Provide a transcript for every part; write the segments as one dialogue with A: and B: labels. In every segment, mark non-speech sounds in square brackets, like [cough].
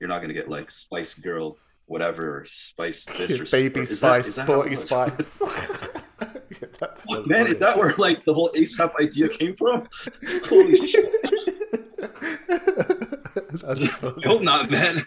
A: you're not gonna get like Spice Girl, whatever, Spice [laughs] this or
B: Baby
A: or
B: Spice,
A: that- is that how
B: Sporty? Spice. [laughs] [laughs] That's so
A: Man, is that where like the whole ASAP idea came from? Holy shit! I hope not, man.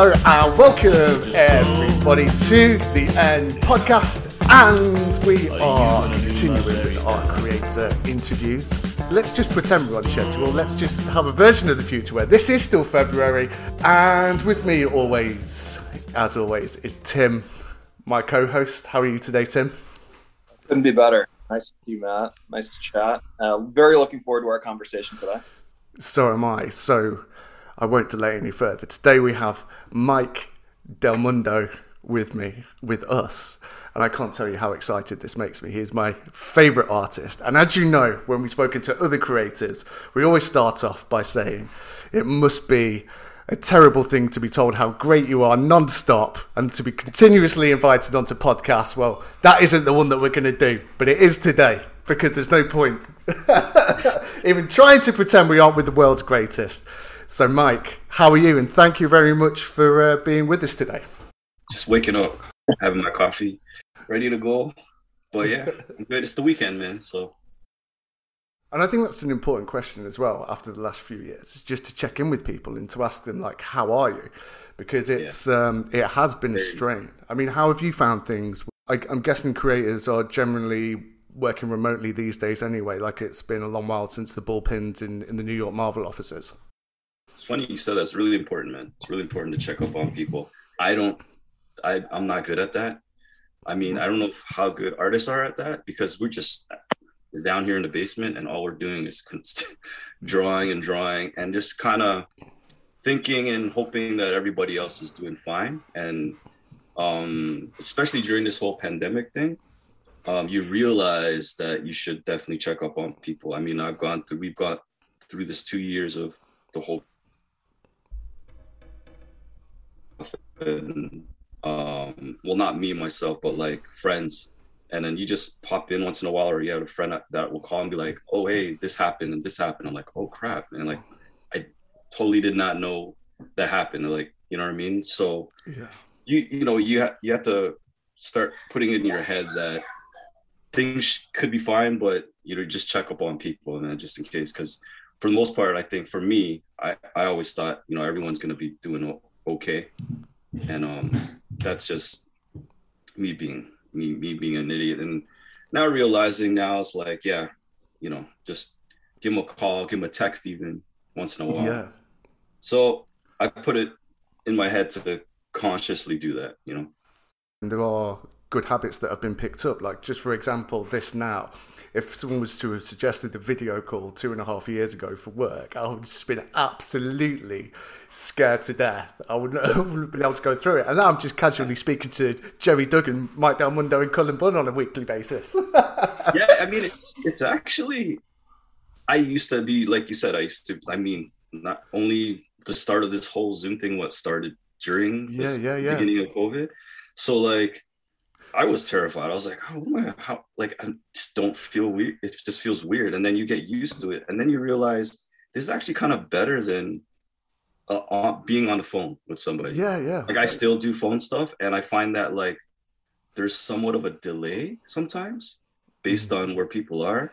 B: Hello and welcome everybody to the End Podcast, and we are continuing with our creator interviews. Let's just pretend we're on schedule. Let's just have a version of the future where this is still February, and with me always, as always, is Tim, my co-host. How are you today, Tim?
C: Couldn't be better. Nice to see you, Matt. Nice to chat. Uh, very looking forward to our conversation today.
B: So am I. So I won't delay any further. Today we have Mike Del Mundo with me, with us. And I can't tell you how excited this makes me. He's my favorite artist. And as you know, when we've spoken to other creators, we always start off by saying it must be a terrible thing to be told how great you are non-stop and to be continuously invited onto podcasts. Well, that isn't the one that we're going to do, but it is today because there's no point [laughs] even trying to pretend we aren't with the world's greatest. So, Mike, how are you? And thank you very much for uh, being with us today.
A: Just waking up, having my coffee, ready to go. But yeah, [laughs] I'm good. It's the weekend, man. So
B: And I think that's an important question as well after the last few years, is just to check in with people and to ask them, like, how are you? Because it's um, it has been a strain. I mean, how have you found things? I, I'm guessing creators are generally working remotely these days anyway, like it's been a long while since the bullpens in, in the New York Marvel offices.
A: It's funny you said that. It's really important, man. It's really important to check up on people. I don't. I I'm not good at that. I mean, I don't know how good artists are at that because we're just down here in the basement and all we're doing is [laughs] drawing and drawing and just kind of thinking and hoping that everybody else is doing fine and um especially during this whole pandemic thing um you realize that you should definitely check up on people i mean i've gone through we've got through this two years of the whole and um well not me myself but like friends. And then you just pop in once in a while or you have a friend that, that will call and be like oh hey this happened and this happened. I'm like oh crap. And like i totally did not know that happened. Like you know what i mean? So
B: Yeah.
A: you you know you ha- you have to start putting in your head that things could be fine but you know just check up on people and then just in case. Because for the most part i think for me i i always thought you know everyone's going to be doing okay. And um that's just me being me me being an idiot and now realizing now. It's like yeah you know just give him a call give him a text even once in a while.
B: Yeah.
A: so i put it in my head to consciously do that you know?
B: And there are good habits that have been picked up. Like, just for example, this now. If someone was to have suggested a video call two and a half years ago for work, I would have just been absolutely scared to death. I wouldn't, [laughs] I wouldn't been able to go through it. And now I'm just casually speaking to Gerry Duggan, Mike Del Mundo, and Cullen Bunn on a weekly basis. [laughs]
A: yeah i mean it's it's actually i used to be like you said i used to i mean not only the start of this whole zoom thing what started during
B: Yeah, yeah, yeah.
A: beginning of covid so like i was terrified i was like oh my how like i just don't feel weird it just feels weird and then you get used to it and then you realize this is actually kind of better than uh, on, being on the phone with somebody
B: yeah, yeah.
A: like I still do phone stuff, and I find that like there's somewhat of a delay sometimes based on where people are,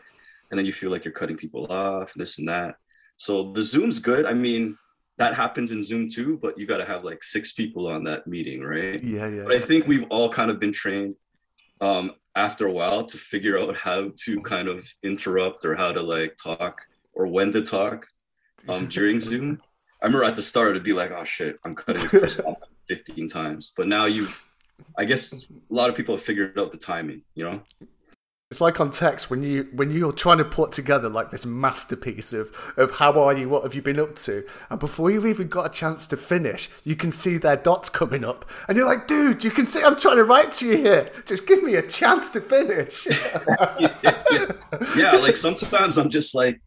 A: and then you feel like you're cutting people off, this and that. So the Zoom's good. I mean, that happens in Zoom too, but you got to have like six people on that meeting, right?
B: Yeah, yeah.
A: But I think we've all kind of been trained um, after a while to figure out how to kind of interrupt or how to like talk or when to talk um, [laughs] during Zoom. I remember at the start it'd be like, oh shit, I'm cutting this person off 15 times. But now you, I guess a lot of people have figured out the timing, you know?
B: It's like on text when you when you're trying to put together like this masterpiece of of how are you, what have you been up to, and before you've even got a chance to finish, you can see their dots coming up, and you're like, dude, you can see I'm trying to write to you here. Just give me a chance to finish.
A: yeah, [laughs] yeah. yeah, like sometimes I'm just like,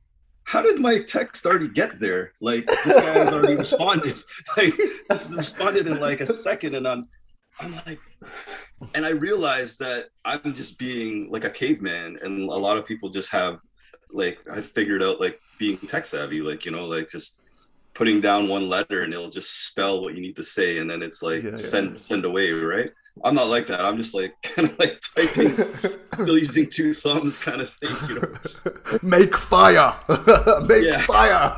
A: how did my text already get there? Like this guy has already responded. [laughs] Like this responded in like a second, and I'm I'm like, and I realized that I'm just being like a caveman, and a lot of people just have like I figured out like being tech savvy, like you know, like just putting down one letter and it'll just spell what you need to say, and then it's like
B: Yeah, yeah.
A: send send away, right? I'm not like that. I'm just like [laughs] kind of like typing, still using two thumbs, kind of thing, you know. [laughs]
B: Make fire, [laughs] make fire.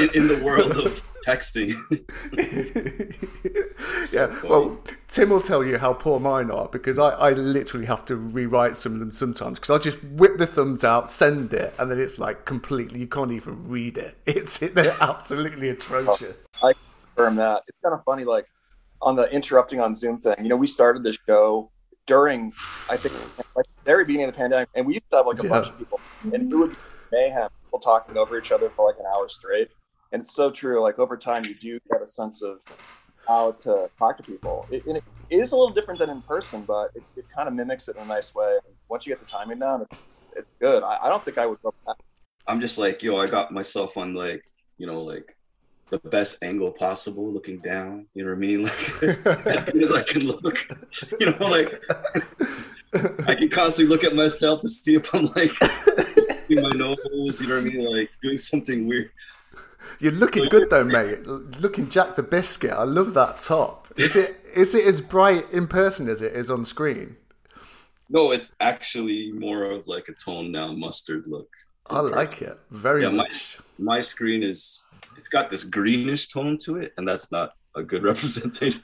A: in, in the world of texting. [laughs] [laughs]
B: yeah,
A: funny.
B: well, Tim will tell you how poor mine are because I, I literally have to rewrite some of them sometimes because I just whip the thumbs out, send it, and then it's like completely, you can't even read it. [laughs] It's they're absolutely atrocious.
C: I confirm that. It's kind of funny, like on the interrupting on Zoom thing. You know, we started the show during, I think, like the very beginning of the pandemic, and we used to have like a
B: Yeah.
C: bunch of people, and it would be mayhem, people talking over each other for like an hour straight. And it's so true. Like over time, you do get a sense of how to talk to people. It, and it is a little different than in person, but it, it kind of mimics it in a nice way. And once you get the timing down, it's it's good. I, I don't think I would go back.
A: I'm just like, yo, I got myself on like, you know, like the best angle possible, looking down. You know what I mean? [laughs] Like as good as I can look. You know, like I can constantly look at myself to see if I'm like [laughs] my nose. You know what I mean? Like doing something weird.
B: You're looking good though, mate. Looking Jack the Biscuit. I love that top. Is it is it as bright in person as it is on screen?
A: No, it's actually more of like a toned down mustard look.
B: I like it very
A: Yeah, my-
B: much.
A: My screen is it's got this greenish tone to it, and that's not a good [laughs] representation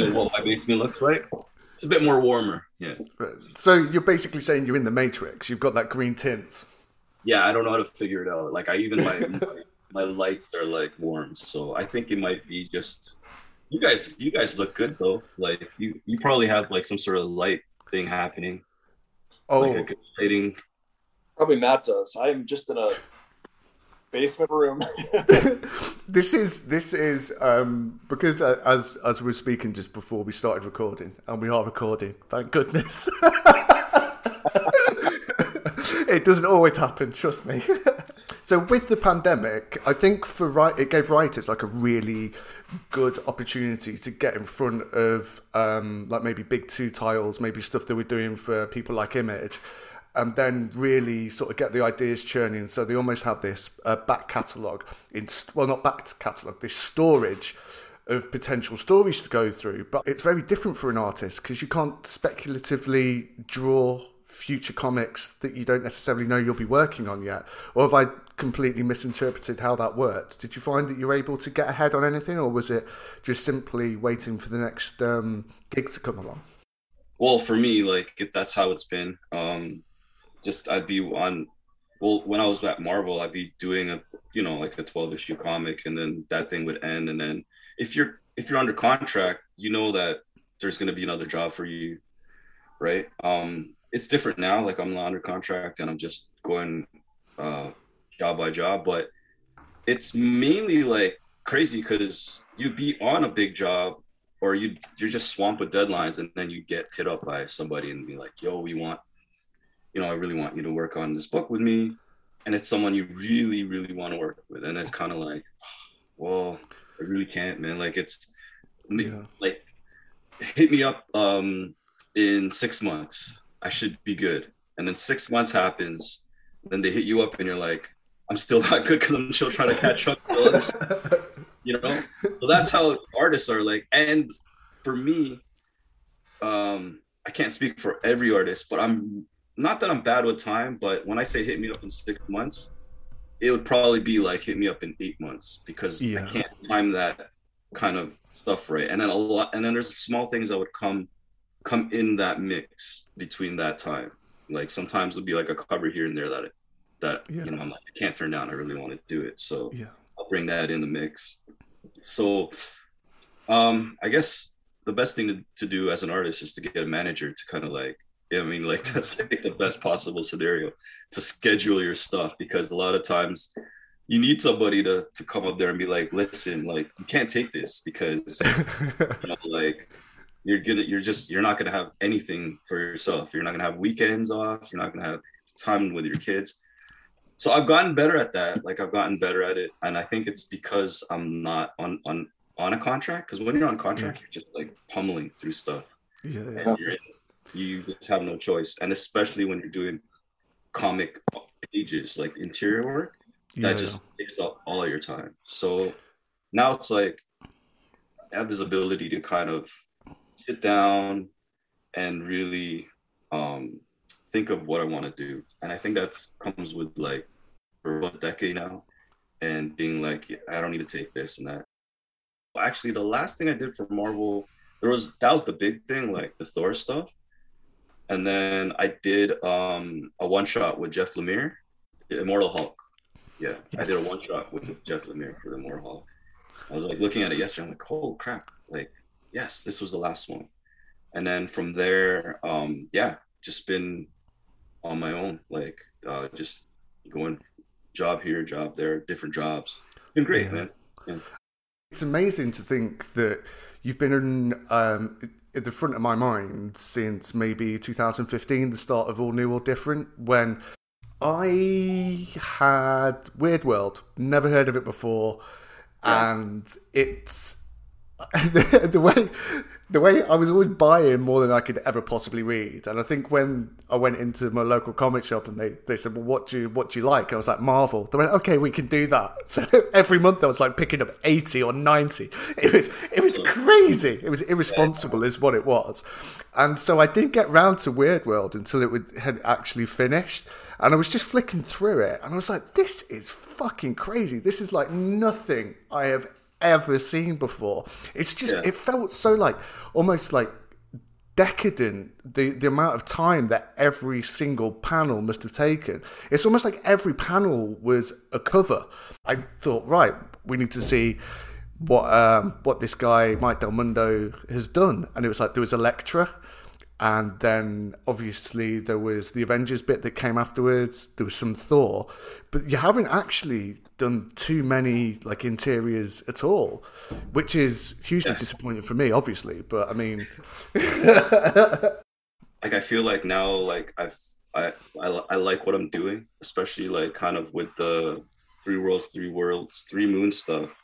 A: of what my basement looks like. It's a bit more warmer. Yeah.
B: So you're basically saying you're in the Matrix. You've got that green tint.
A: Yeah, I don't know how to figure it out. Like I even my my, my lights are like warm, so I think it might be just you guys. You guys look good though. Like you you probably have like some sort of light thing happening,
B: Oh,
A: like a lighting.
C: Probably Matt does. I am just in a basement room. [laughs] [laughs]
B: this is this is um, because uh, as as we were speaking just before we started recording, and we are recording. Thank goodness. [laughs] it doesn't always happen. Trust me. So with the pandemic, I think for right, it gave writers like a really good opportunity to get in front of um, like maybe big two titles, maybe stuff that we're doing for people like Image. And then really sort of get the ideas churning. So they almost have this uh, back catalogue in well, not back catalogue, this storage of potential stories to go through. But it's very different for an artist because you can't speculatively draw future comics that you don't necessarily know you'll be working on yet. Or have I completely misinterpreted how that worked? Did you find that you were able to get ahead on anything, or was it just simply waiting for the next um, gig to come along?
A: Well, for me, like it, that's how it's been. Um, just I'd be on. Well, when I was at Marvel, I'd be doing a you know like a twelve issue comic, and then that thing would end, and then if you're if you're under contract, you know that there's going to be another job for you, right? Um, it's different now. Like I'm not under contract, and I'm just going uh, job by job, but it's mainly like crazy because you'd be on a big job or you you're just swamped with deadlines and then you get hit up by somebody and be like yo we want you know i really want you to work on this book with me. And it's someone you really really want to work with. And it's kind of like well i really can't man. Like it's
B: Yeah.
A: like hit me up um in six months. I should be good. And then six months happens then they hit you up and you're like i'm still not good because i'm still trying to catch up [laughs] you know? So that's how artists are like and for me um i can't speak for every artist but i'm not that i'm bad with time but when i say hit me up in six months it would probably be like hit me up in eight months because
B: Yeah.
A: i can't time that kind of stuff right? And then a lot and then there's small things that would come come in that mix between that time. Like sometimes it'll be like a cover here and there that that
B: Yeah.
A: you know i'm like i can't turn down i really want to do it so
B: Yeah.
A: I'll bring that in the mix. So, um, I guess the best thing to, to do as an artist is to get a manager to kind of like I mean, like [laughs] that's like the best possible scenario to schedule your stuff because a lot of times you need somebody to to come up there and be like, listen, like you can't take this because [laughs] you know, like you're gonna you're just you're not gonna have anything for yourself. You're not gonna have weekends off. You're not gonna have time with your kids. So I've gotten better at that. Like I've gotten better at it, and I think it's because I'm not on on on a contract. Because when you're on contract, you're just like pummeling through stuff,
B: yeah,
A: and you're in, you have no choice. And especially when you're doing comic pages, like interior work,
B: yeah,
A: that just takes up all your time. So now it's like I have this ability to kind of sit down and really um, think of what I want to do. And I think that comes with like for a decade now and being like, yeah, I don't need to take this and that. Actually, the last thing I did for Marvel, there was that was the big thing, like the Thor stuff. And then I did um, a one shot with Jeff Lemire, Immortal Hulk. Yeah, I did a one shot with Jeff Lemire for the Immortal Hulk. I was like looking at it yesterday. I'm like, oh crap! Like, yes, this was the last one. And then from there, um, yeah, just been on my own, like uh, just going job here, job there, different jobs. Been great,
B: Yeah.
A: man.
B: It's amazing to think that you've been in, um, at the front of my mind since maybe 2015, the start of All New All Different, when I had Weird World, never heard of it before,
A: Yeah.
B: and it's [laughs] the, way the way I was always buying more than I could ever possibly read. And I think when I went into my local comic shop and they, they said, Well what do you what do you like? I was like, Marvel. They went, Okay, we can do that. [laughs] So every month I was like picking up eighty or ninety. It was it was crazy. It was irresponsible is what it was. And so I didn't get round to Weird World until it would, had actually finished. And I was just flicking through it and I was like, This is fucking crazy. This is like nothing I have ever seen before. It's just
A: Yeah.
B: it felt so like almost like decadent the the amount of time that every single panel must have taken. It's almost like every panel was a cover. I thought, right, we need to see what um what this guy Mike Del Mundo has done. And it was like there was Elektra and then obviously there was the Avengers bit that came afterwards. There was some Thor, but you haven't actually done too many like interiors at all, which is hugely disappointing for me, obviously. But I mean, [laughs]
A: like I feel like now like I've I, I I like what I'm doing, especially like kind of with the three worlds, three worlds, three moons stuff.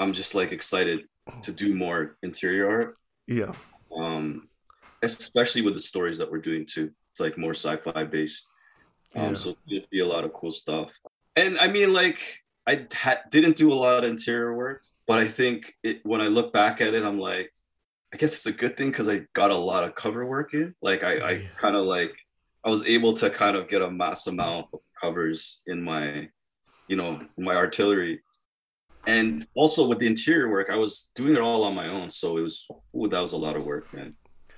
A: I'm just like excited to do more interior art,
B: yeah,
A: um, especially with the stories that we're doing too. It's like more sci-fi based, um,
B: Yeah.
A: so it'd be a lot of cool stuff. And I mean, like I ha- didn't do a lot of interior work, but I think it when I look back at it, I'm like, I guess it's a good thing because I got a lot of cover work in. Like I, I kind of like I was able to kind of get a mass amount of covers in my, you know, my artillery. And also with the interior work, I was doing it all on my own. So it was, ooh, that was a lot of work, man.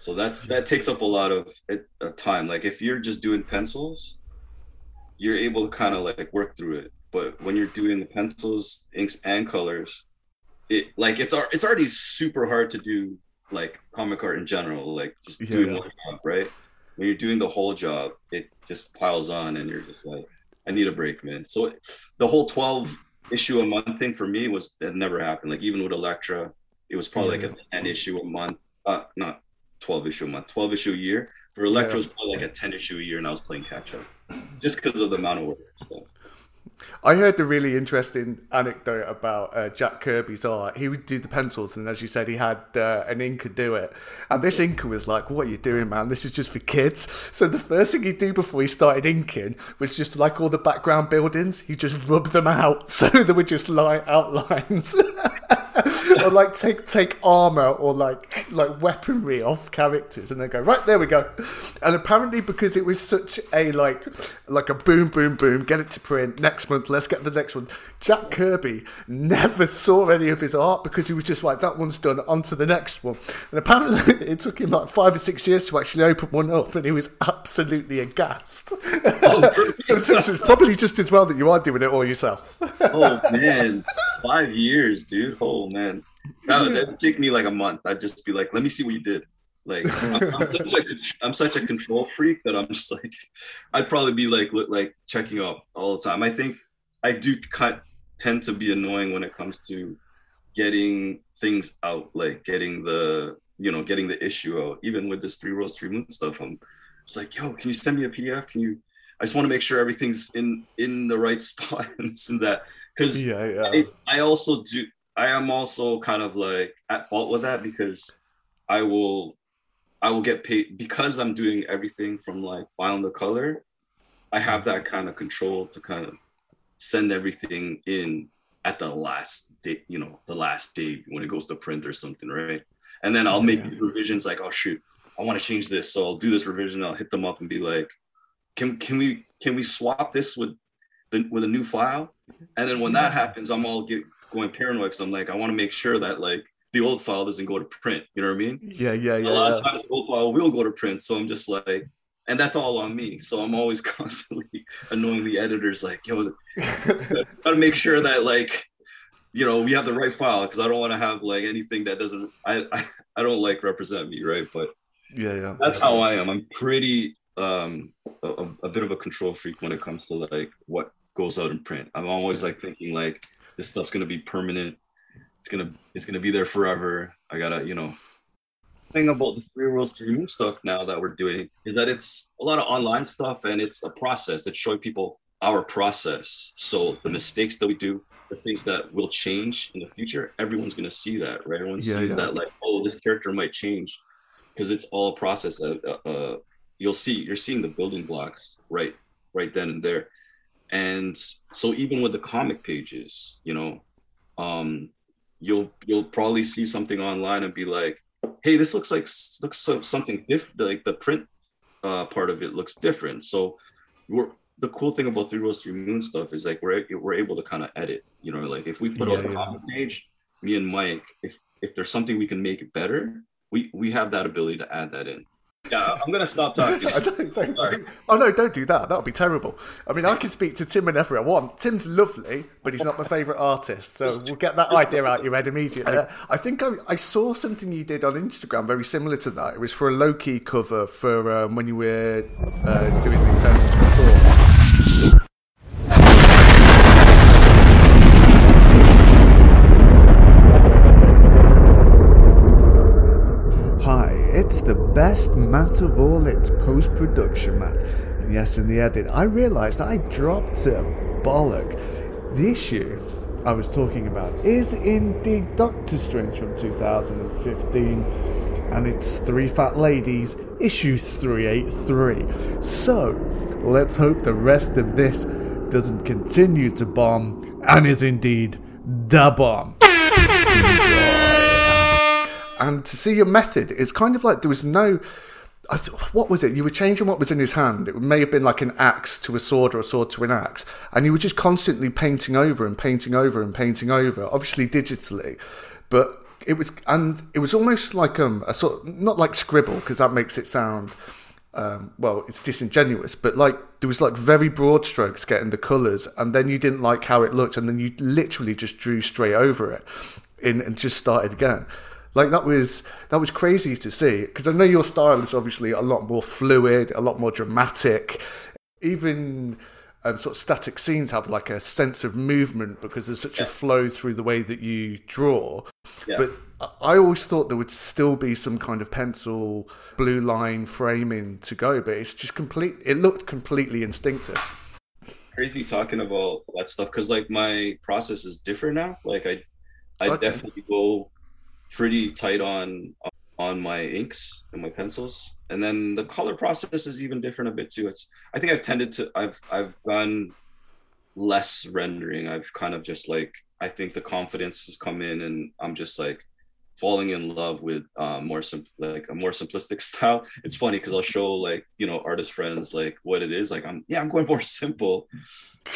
A: So that's that takes up a lot of it, uh, time. Like if you're just doing pencils, you're able to kind of like work through it. But when you're doing the pencils, inks, and colors, it like it's it's already super hard to do like comic art in general, like just doing
B: Yeah.
A: one job, right? When you're doing the whole job, it just piles on, and you're just like, I need a break, man. So the whole 12 issue a month thing for me was that never happened. Like even with Elektra, it was probably like a 10 issue a month, uh, not 12 issue a month, 12 issue a year. For Elektra, it was probably like a 10 issue a year, and I was playing catch up just because of the amount of work. So.
B: I heard a really interesting anecdote about uh, Jack Kirby's art. He would do the pencils, and as you said, he had uh, an inker do it. And this inker was like, "What are you doing, man? This is just for kids." So the first thing he'd do before he started inking was just like all the background buildings, he just rub them out [laughs] so there were just light outlines. [laughs] [laughs] or like take take armor or like like weaponry off characters and then go right there we go. And apparently because it was such a like like a boom boom boom get it to print next month let's get the next one. Jack kirby never saw any of his art because he was just like that one's done on to the next one. And apparently [laughs] it took him like five or six years to actually open one up and he was absolutely aghast. Oh, [laughs] so, so, so it's probably just as well that you are doing it all yourself.
A: Oh man, five years, dude. Oh man, that would that'd take me like a month. I'd just be like, let me see what you did. Like I'm, I'm, such a, I'm such a control freak that I'm just like I'd probably be like look, like checking up all the time. I think I do cut tend to be annoying when it comes to getting things out, like getting the you know getting the issue out. Even with this three worlds three moon stuff, I'm just like, yo, can you send me a PDF? Can you? I just want to make sure everything's in in the right [laughs] spot and this and that because
B: Yeah, yeah.
A: I, I also do i am also kind of like at fault with that because i will i will get paid because i'm doing everything from like filing the color i have that kind of control to kind of send everything in at the last day you know the last day when it goes to print or something right? And then i'll make
B: Yeah.
A: revisions like oh shoot i want to change this so i'll do this revision i'll hit them up and be like can can we can we swap this with the, with a new file? And then when that happens, I'm all get going paranoid because I'm like, I want to make sure that like the old file doesn't go to print. You know what I mean?
B: Yeah, yeah, yeah.
A: a lot
B: yeah.
A: of times the old file will go to print. So I'm just like, and that's all on me. So I'm always [laughs] constantly annoying the editors, like, yo, [laughs] gotta make sure that like, you know, we have the right file because I don't want to have like anything that doesn't I, I I don't like represent me, right? But
B: yeah, yeah.
A: that's how I am. I'm pretty um a, a bit of a control freak when it comes to like what goes out in print. I'm always like thinking like this stuff's gonna be permanent. It's gonna it's gonna be there forever. I gotta you know. Thing about the three worlds three moon stuff now that we're doing is that it's a lot of online stuff and it's a process. It's showing people our process. So the mistakes that we do, the things that will change in the future, everyone's gonna see that, right? Everyone
B: Yeah,
A: sees
B: yeah.
A: that like, oh, this character might change because it's all a process uh, uh, you'll see you're seeing the building blocks right right then and there and so even with the comic pages you know um you'll you'll probably see something online and be like hey this looks like looks so, something different like the print uh part of it looks different so we're the cool thing about three worlds three moon stuff is like we're we're able to kind of edit you know like if we put
B: Yeah,
A: out a
B: yeah.
A: comic page me and mike if if there's something we can make better we we have that ability to add that in yeah i'm gonna stop talking [laughs]
B: I don't think.
A: Sorry.
B: Oh no! Don't do that. That would be terrible. I mean, I can speak to Tim whenever I want. Tim's lovely, but he's not my favourite artist. So we'll get that idea out your head immediately. [laughs] I think I, I saw something you did on Instagram very similar to that. It was for a Loki cover for um, when you were uh, doing the Eternals before. It's the best mat of all. It's post production, mat. And yes, in the edit, I realised I dropped a bollock. The issue I was talking about is indeed Doctor Strange from 2015, and it's Three Fat Ladies, issue 383. So, let's hope the rest of this doesn't continue to bomb and is indeed da bomb [laughs] and to see your method it's kind of like there was no what was it you were changing what was in his hand it may have been like an axe to a sword or a sword to an axe and you were just constantly painting over and painting over and painting over obviously digitally but it was and it was almost like um a sort of, not like scribble because that makes it sound um, well, it's disingenuous, but like there was like very broad strokes getting the colours, and then you didn't like how it looked, and then you literally just drew straight over it, in and just started again. Like that was that was crazy to see because I know your style is obviously a lot more fluid, a lot more dramatic. Even um, sort of static scenes have like a sense of movement because there's such a flow through the way that you draw.
A: Yeah.
B: But I- I always thought there would still be some kind of pencil blue line framing to go, but it's just complete. It looked completely instinctive.
A: crazy talking about that stuff because like my process is different now. Like I, I
B: Okay.
A: definitely go pretty tight on on my inks and my pencils, and then the color process is even different a bit too. It's I think I've tended to I've I've done less rendering. I've kind of just like I think the confidence has come in, and I'm just like falling in love with uh, more sim- like a more simplistic [laughs] style. It's funny because I'll show like you know artist friends like what it is. Like I'm yeah I'm going more [laughs] simple,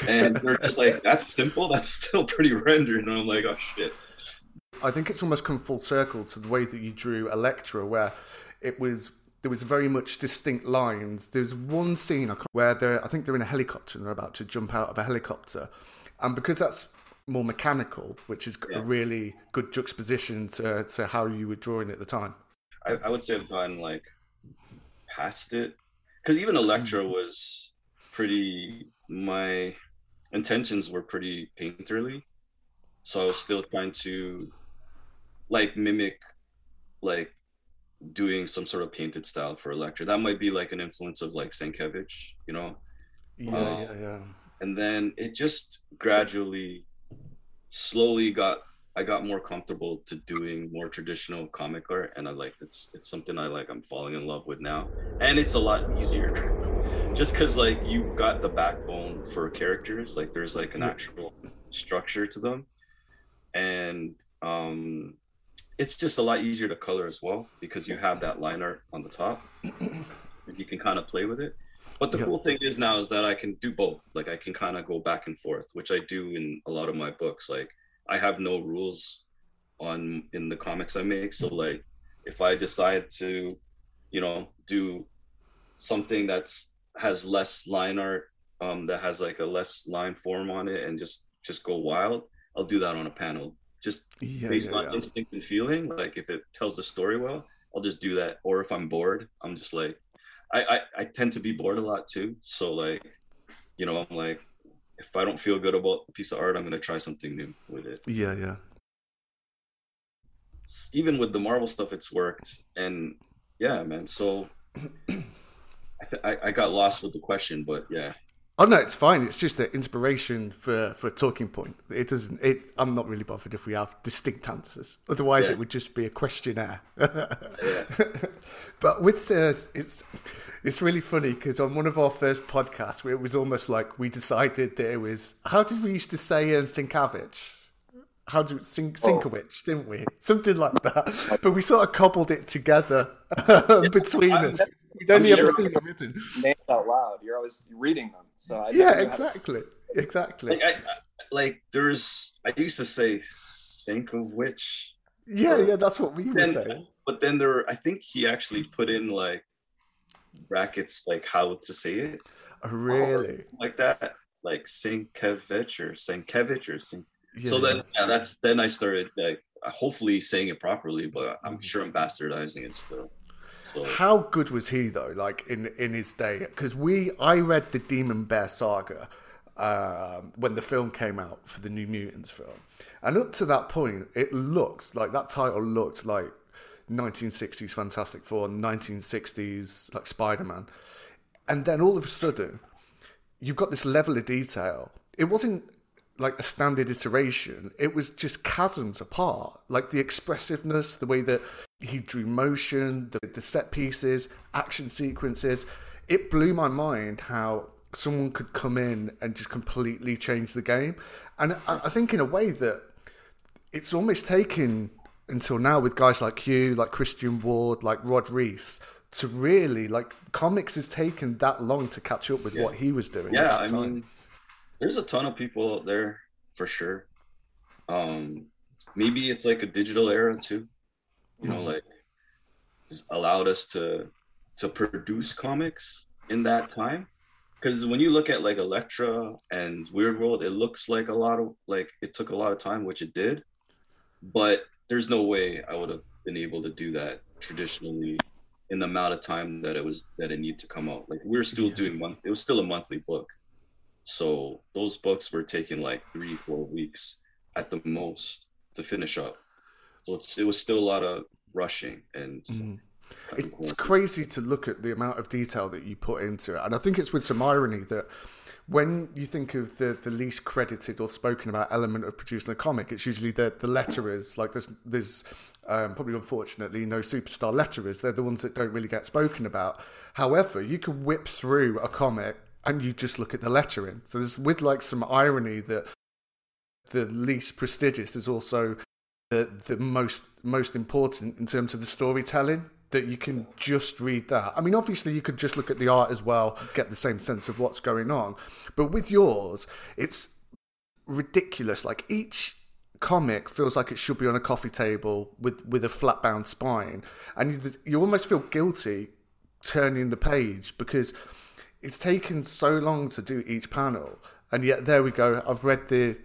A: and they're just like that's simple. That's still pretty [laughs] rendered, and I'm like oh shit.
B: I think it's almost come full circle to the way that you drew Elektra, where it was there was very much distinct lines. There's one scene where they're I think they're in a helicopter and they're about to jump out of a helicopter, and because that's more mechanical, which is
A: Yeah.
B: a really good juxtaposition to, to how you were drawing at the time.
A: I, I would say I've gone like past it because even Elektra
B: Mm.
A: was pretty. My intentions were pretty painterly, so I was still trying to like mimic like doing some sort of painted style for Elektra. That might be like an influence of like Sienkiewicz, you know.
B: Yeah,
A: Wow.
B: yeah, yeah.
A: And then it just gradually, slowly got. I got more comfortable to doing more traditional comic art, and I like it's it's something I like. I'm falling in love with now, and it's a lot easier, [laughs] just because like you got the backbone for characters. Like there's like an actual structure to them, and um, it's just a lot easier to color as well because you have that line art on the top. [clears throat] and you can kind of play with it. But the
B: Yeah.
A: cool thing is now is that I can do both. Like I can kind of go back and forth, which I do in a lot of my books. Like I have no rules on in the comics I make. So like if I decide to, you know, do something that's has less line art, um, that has like a less line form on it and just just go wild, I'll do that on a panel. Just
B: Yeah,
A: based
B: yeah,
A: on
B: yeah.
A: instinct and feeling. Like if it tells the story well, I'll just do that. Or if I'm bored, I'm just like, I, I I tend to be bored a lot too. So like, you know, I'm like, if I don't feel good about a piece of art, I'm gonna try something new with it.
B: Yeah, yeah.
A: Even with the Marvel stuff, it's worked. And yeah, man. So [clears throat] I th- I, I got lost with the question, but yeah,
B: Oh no, it's fine. It's just an inspiration for for a talking point. It doesn't. It. I'm not really bothered if we have distinct answers. Otherwise,
A: Yeah.
B: it would just be a questionnaire.
A: yeah, [laughs]
B: but with uh, it's it's really funny because on one of our first podcasts, it was almost like we decided that it was how did we used to say in Sinkavich? How do Sink, Sinkowicz, didn't we? [laughs] Something like [laughs] that. But we sort of cobbled it together between us. We'd only
C: I'm
B: ever
C: sure-
B: seen it written.
C: names out loud. You're always reading them. So I
B: Yeah,
C: never knew to-
B: exactly, exactly.
A: like I, I like there's I used to say sink of which
B: Yeah, yeah, that's what we were
A: then,
B: saying.
A: but then there I think he actually put in like brackets like how to say it
B: Oh, really?
A: like that like Sinkevich or Sinkevich or Sink.
B: Yeah.
A: so then yeah, that's then I started like hopefully saying it properly, but I'm
B: Mm-hmm.
A: sure I'm bastardizing it still. So
B: How good was he though? Like in in his day, because we I read the Demon Bear saga um, when the film came out for the New Mutants film, and up to that point, it looked like that title looked like 1960s Fantastic Four, 1960s like Spider Man, and then all of a sudden, you've got this level of detail. It wasn't like a standard iteration. It was just chasms apart. Like the expressiveness, the way that he drew motion, the, the set pieces, action sequences. It blew my mind how someone could come in and just completely change the game. And I, I think in a way that it's almost taken until now with guys like you, like Christian Ward, like Rod Reis, to really like comics has taken that long to catch up with what he was doing.
A: yeah,
B: at
A: I
B: that time.
A: mean, there's a ton of people out there for sure. Um, maybe it's like a digital era too. You know,
B: Mhm.
A: like it's allowed us to to produce comics in that time. Because when you look at like Elektra and Weird World, it looks like a lot of like it took a lot of time, which it did. But there's no way I would have been able to do that traditionally in the amount of time that it was that it needed to come out. Like we're still
B: Yeah.
A: doing month. It was still a monthly book, so those books were taking like three, four weeks at the most to finish up. So it's, it was still a lot of rushing and.
B: Mhm. It's crazy to look at the amount of detail that you put into it. And I think it's with some irony that when you think of the, the least credited or spoken about element of producing a comic, it's usually the, the letterers. Like there's, there's um, probably unfortunately no superstar letterers. They're the ones that don't really get spoken about. However, you can whip through a comic and you just look at the lettering. So there's with like some irony that the least prestigious is also the the most most important in terms of the storytelling that you can just read that. I mean, obviously you could just look at the art as well, get the same sense of what's going on. But with yours, it's ridiculous. Like each comic feels like it should be on a coffee table with with a flat bound spine, and you, you almost feel guilty turning the page because it's taken so long to do each panel, and yet there we go. I've read the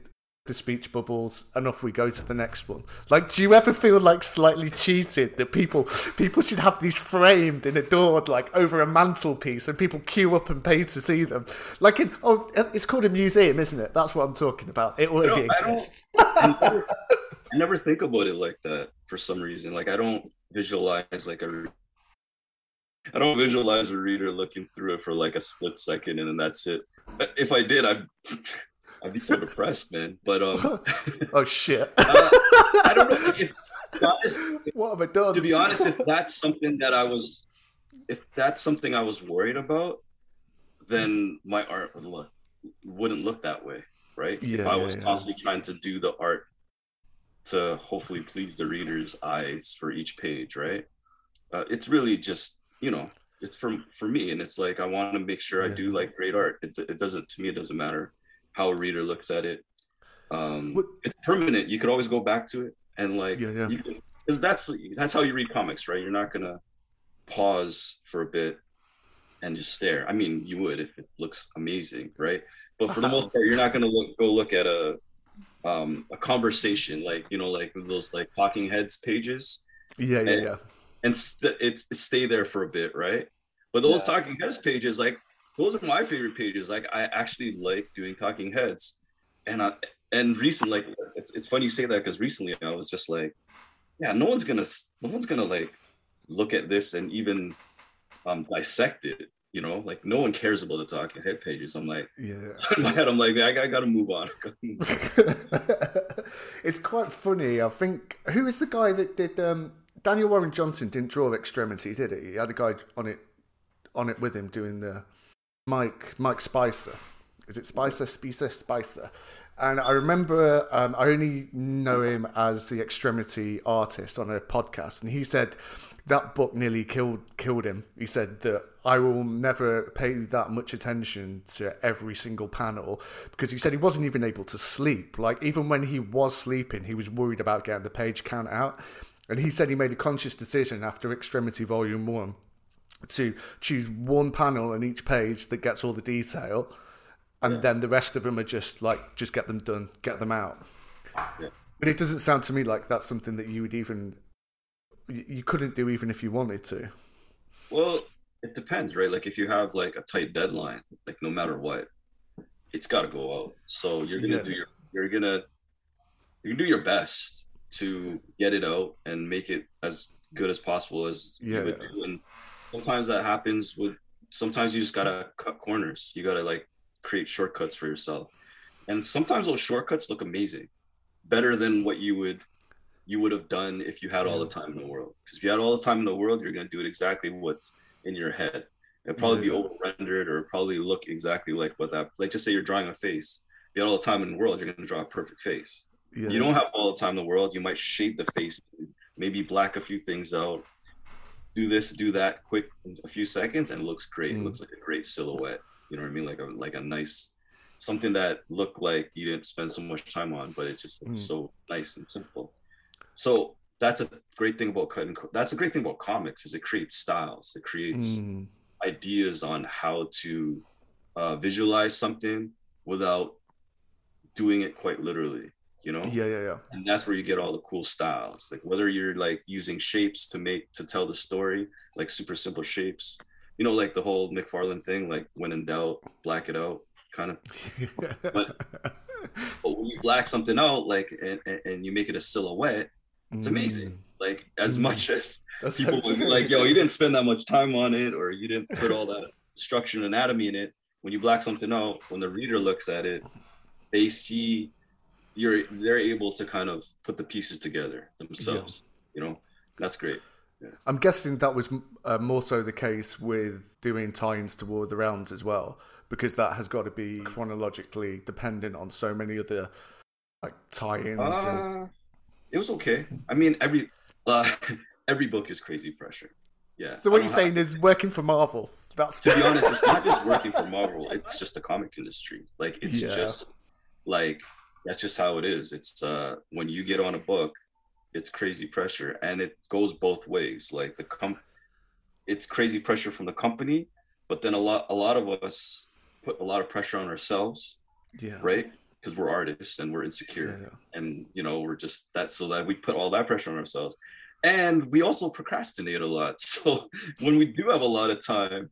B: the speech bubbles and off we go to the next one. Like, do you ever feel like slightly cheated that people people should have these framed and adored like over a mantelpiece and people queue up and pay to see them? Like, it, oh, it's called a museum, isn't it? That's what I'm talking about. It already
A: I
B: exists.
A: I never, [laughs] I never think about it like that for some reason. Like I don't visualize like a I don't visualize a reader looking through it for like a split second and then that's it. If I did, I'd [laughs] I'd be so depressed, man. But um, [laughs]
B: oh shit! [laughs]
A: uh, I don't know. If, to be honest,
B: what have I done?
A: to be honest, if that's something that I was, if that's something I was worried about, then my art would look wouldn't look that way, right? if I was
B: yeah.
A: constantly trying to do the art to hopefully please the reader's eyes for each page, right? Uh, it's really just you know, it's for for me, and it's like I want to make sure I do like great art. It, it doesn't to me, it doesn't matter how a reader looks at it. Um,
B: What-
A: it's permanent. You could always go back to it and like
B: Yeah, yeah.
A: you because that's that's how you read comics, right? You're not gonna pause for a bit and just stare. I mean, you would if it looks amazing, right? But for the most [laughs] part, you're not gonna look go look at a um a conversation like you know like those like talking heads pages
B: yeah, yeah, yeah.
A: And st- it's stay there for a bit, right? But those
C: Yeah.
A: talking heads pages, like those are my favorite pages. Like I actually like doing talking heads, and I and recent like it's it's funny you say that because recently I was just like, yeah, no one's gonna no one's gonna like look at this and even um dissect it. You know, like no one cares about the talking head pages. I'm like [laughs]
B: yeah.
A: in my head, I'm like, I, I gotta move on. [laughs]
B: it's quite funny. I think who is the guy that did um, Daniel Warren Johnson didn't draw Extremity, did he? He had a guy on it on it with him doing the Mike Mike Spicer. Is it Spicer? Spicer? Spicer. And I remember um, I only know him as the Extremity artist on a podcast, and he said that book nearly killed killed him. He said that I will never pay that much attention to every single panel because he said he wasn't even able to sleep. Like even when he was sleeping, he was worried about getting the page count out. And he said he made a conscious decision after Extremity Volume One to choose one panel on each page that gets all the detail, and then the rest of them are just like just get them done, get them out.
A: Yeah.
B: But it doesn't sound to me like that's something that you would even you couldn't do even if you wanted to.
A: Well, it depends, right? Like if you have like a tight deadline, like no matter what, it's got to go out. So you're gonna
B: Yeah.
A: do your you're gonna you do your best to get it out and make it as good as possible as
B: Yeah.
A: you would do. And sometimes that happens with sometimes you just gotta cut corners. You gotta like create shortcuts for yourself. And sometimes those shortcuts look amazing. Better than what you would you would have done if you had all the time in the world. Because if you had all the time in the world, you're gonna do it exactly what's in your head. It'll probably be
B: Yeah.
A: over rendered or probably look exactly like what that like just say you're drawing a face. If you had all the time in the world, you're gonna draw a perfect face.
B: Yeah.
A: You don't have all the time in the world. You might shade the face, maybe black a few things out, do this, do that, quick, a few seconds, and it looks great. It
B: Mm.
A: looks like a great silhouette. You know what I mean? Like a like a nice something that looked like you didn't spend so much time on, but it just looks
B: Mm.
A: so nice and simple. So that's a great thing about cutting. That's a great thing about comics is it creates styles. It creates
B: Mm,
A: ideas on how to uh, visualize something without doing it quite literally. You know,
B: yeah, yeah, yeah.
A: and that's where you get all the cool styles. Like whether you're like using shapes to make to tell the story, like super simple shapes. You know, like the whole mcfarland thing, like when in doubt, black it out, kind of. [laughs] But when you black something out, like and, and- and you make it a silhouette, it's amazing.
B: Mm,
A: Like as
B: Mm.
A: much as
B: That's
A: people would be like, yo, you didn't spend that much time on it, or you didn't put all that structure and anatomy in it. When you black something out, when the reader looks at it, they see you're they're able to kind of put the pieces together themselves. You know, that's great.
B: I'm guessing that was uh, more so the case with doing tie-ins to War of the Realms as well, because that has got to be chronologically dependent on so many other like tie-ins. and,
A: Uh, it was okay. I mean, every uh, [laughs] every book is crazy pressure. Yeah.
B: so what you're
A: have-
B: saying is working for Marvel. That's
A: to be [laughs] honest, it's not just working for Marvel. It's just the comic industry. Like it's
B: Yeah.
A: just like that's just how it is. It's uh when you get on a book, it's crazy pressure, and it goes both ways. Like the com, it's crazy pressure from the company, but then a lot a lot of us put a lot of pressure on ourselves,
B: yeah,
A: right? because we're artists and we're insecure
B: Yeah, yeah.
A: and you know we're just that so that we put all that pressure on ourselves and we also procrastinate a lot [laughs] so when we do have a lot of time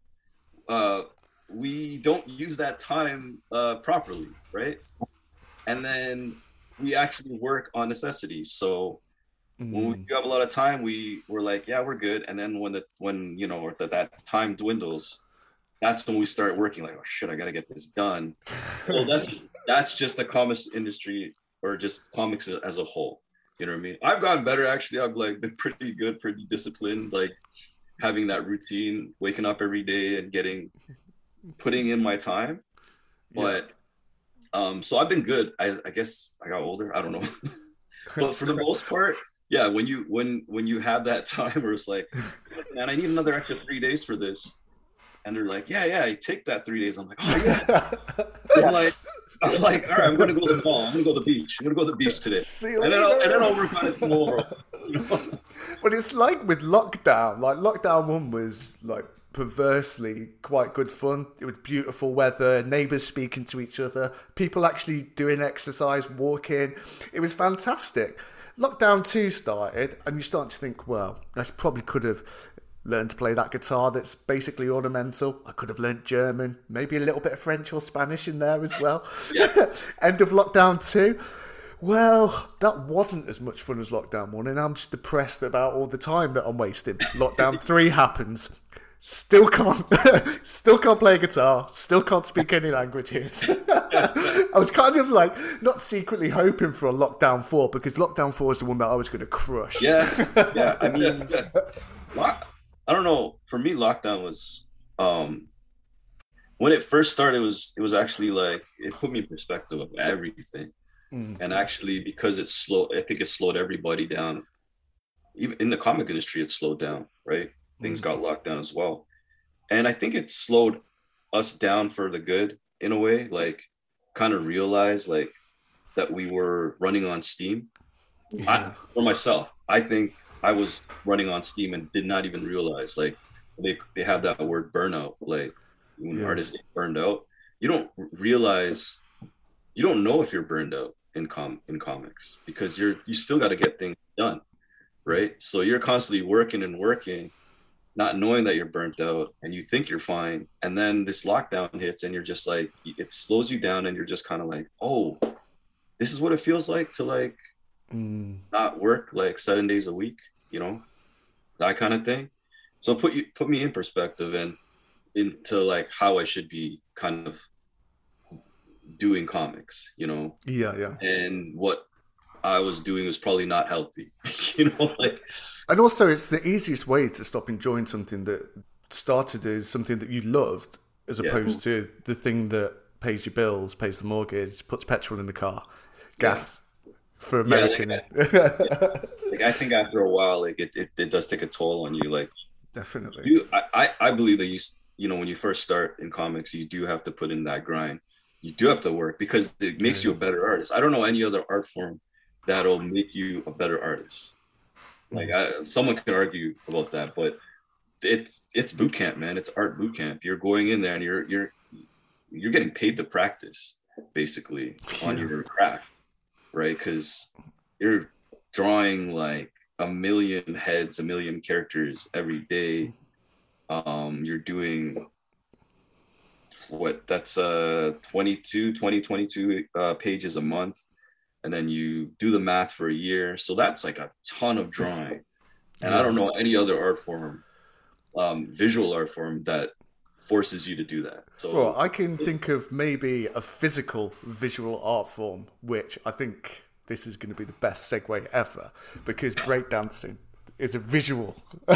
A: uh we don't use that time uh properly right and then we actually work on necessities. So when we
B: Mm.
A: do have a lot of time we we're like yeah we're good. And then when the when you know that that time dwindles that's when we start working like oh shit i gotta get this done. Well [laughs] that's that's just the comics industry or just comics as a whole. You know what i mean? I've gotten better actually. I've like been pretty good pretty disciplined like having that routine waking up every day and getting putting in my time. But um so i've been good i, I guess i got older i don't know [laughs] but for the [laughs] most part yeah when you when when you have that [laughs] time where it's like man i need another extra three days for this and they're like yeah yeah I take that three days i'm like oh yeah I'm like, I'm like, all right, I'm gonna go to the mall. I'm gonna go to the beach. I'm gonna go to the beach today,
B: See
A: and then I'll, and then. I'll work on it tomorrow. You know?
B: But it's like with lockdown. Like lockdown one was like perversely quite good fun. It was beautiful weather, neighbours speaking to each other, people actually doing exercise, walking. It was fantastic. Lockdown two started, and you start to think, well, I probably could have learned to play that guitar that's basically ornamental. I could have learned German, maybe a little bit of French or Spanish in there as well. [laughs] End of lockdown two. Well, that wasn't as much fun as lockdown one, and I'm just depressed about all the time that I'm wasting. Lockdown three happens. Still can't, [laughs] still can't play guitar. Still can't speak any languages. [laughs] I was kind of like not secretly hoping for a lockdown four because lockdown four is the one that I was going to crush.
A: Yeah, [laughs] yeah. I mean, lock, I don't know. For me, lockdown was um when it first started. It was it was actually like it put me in perspective of everything,
B: Mm.
A: and actually because it slowed, I think it slowed everybody down. Even in the comic industry, it slowed down. Right, things mm-hmm. got locked down as well, and I think it slowed us down for the good in a way. Like, kind of realize like that we were running on steam. I, for myself, I think I was running on steam and did not even realize like they they have that word burnout. Like when
B: Yeah.
A: artists get burned out, you don't realize you don't know if you're burned out in com in comics because you're you still got to get things done, right? So you're constantly working and working, not knowing that you're burnt out and you think you're fine, and then this lockdown hits and you're just like it slows you down and you're just kind of like, oh, this is what it feels like to like
B: Mm.
A: not work like seven days a week, you know, that kind of thing. So put you put me in perspective and into like how I should be kind of doing comics, you know,
B: Yeah, yeah.
A: and what I was doing was probably not healthy, [laughs] you know, like
B: And also, it's the easiest way to stop enjoying something that started as something that you loved, as
A: Yeah.
B: opposed to the thing that pays your bills, pays the mortgage, puts petrol in the car, gas for
A: Yeah, like
B: American. [laughs]
A: like I think after a while, like it, it, it does take a toll on you. Like
B: Definitely.
A: you, I, I, I believe that you, you know, when you first start in comics, you do have to put in that grind. You do have to work because it makes you a better artist. I don't know any other art form that'll make you a better artist. Like I, someone could argue about that, but it's it's boot camp, man. It's art boot camp. You're going in there and you're you're you're getting paid to practice, basically, on your craft, right? Because you're drawing like a million heads, a million characters every day. Um, you're doing what that's uh 22 20 22 uh, pages a month and then you do the math for a year. So that's like a ton of drawing. And i don't know any other art form um visual art form that forces you to do that. So
B: Well, I can think of maybe a physical visual art form, which I think this is going to be the best segue ever because breakdancing is a visual [laughs]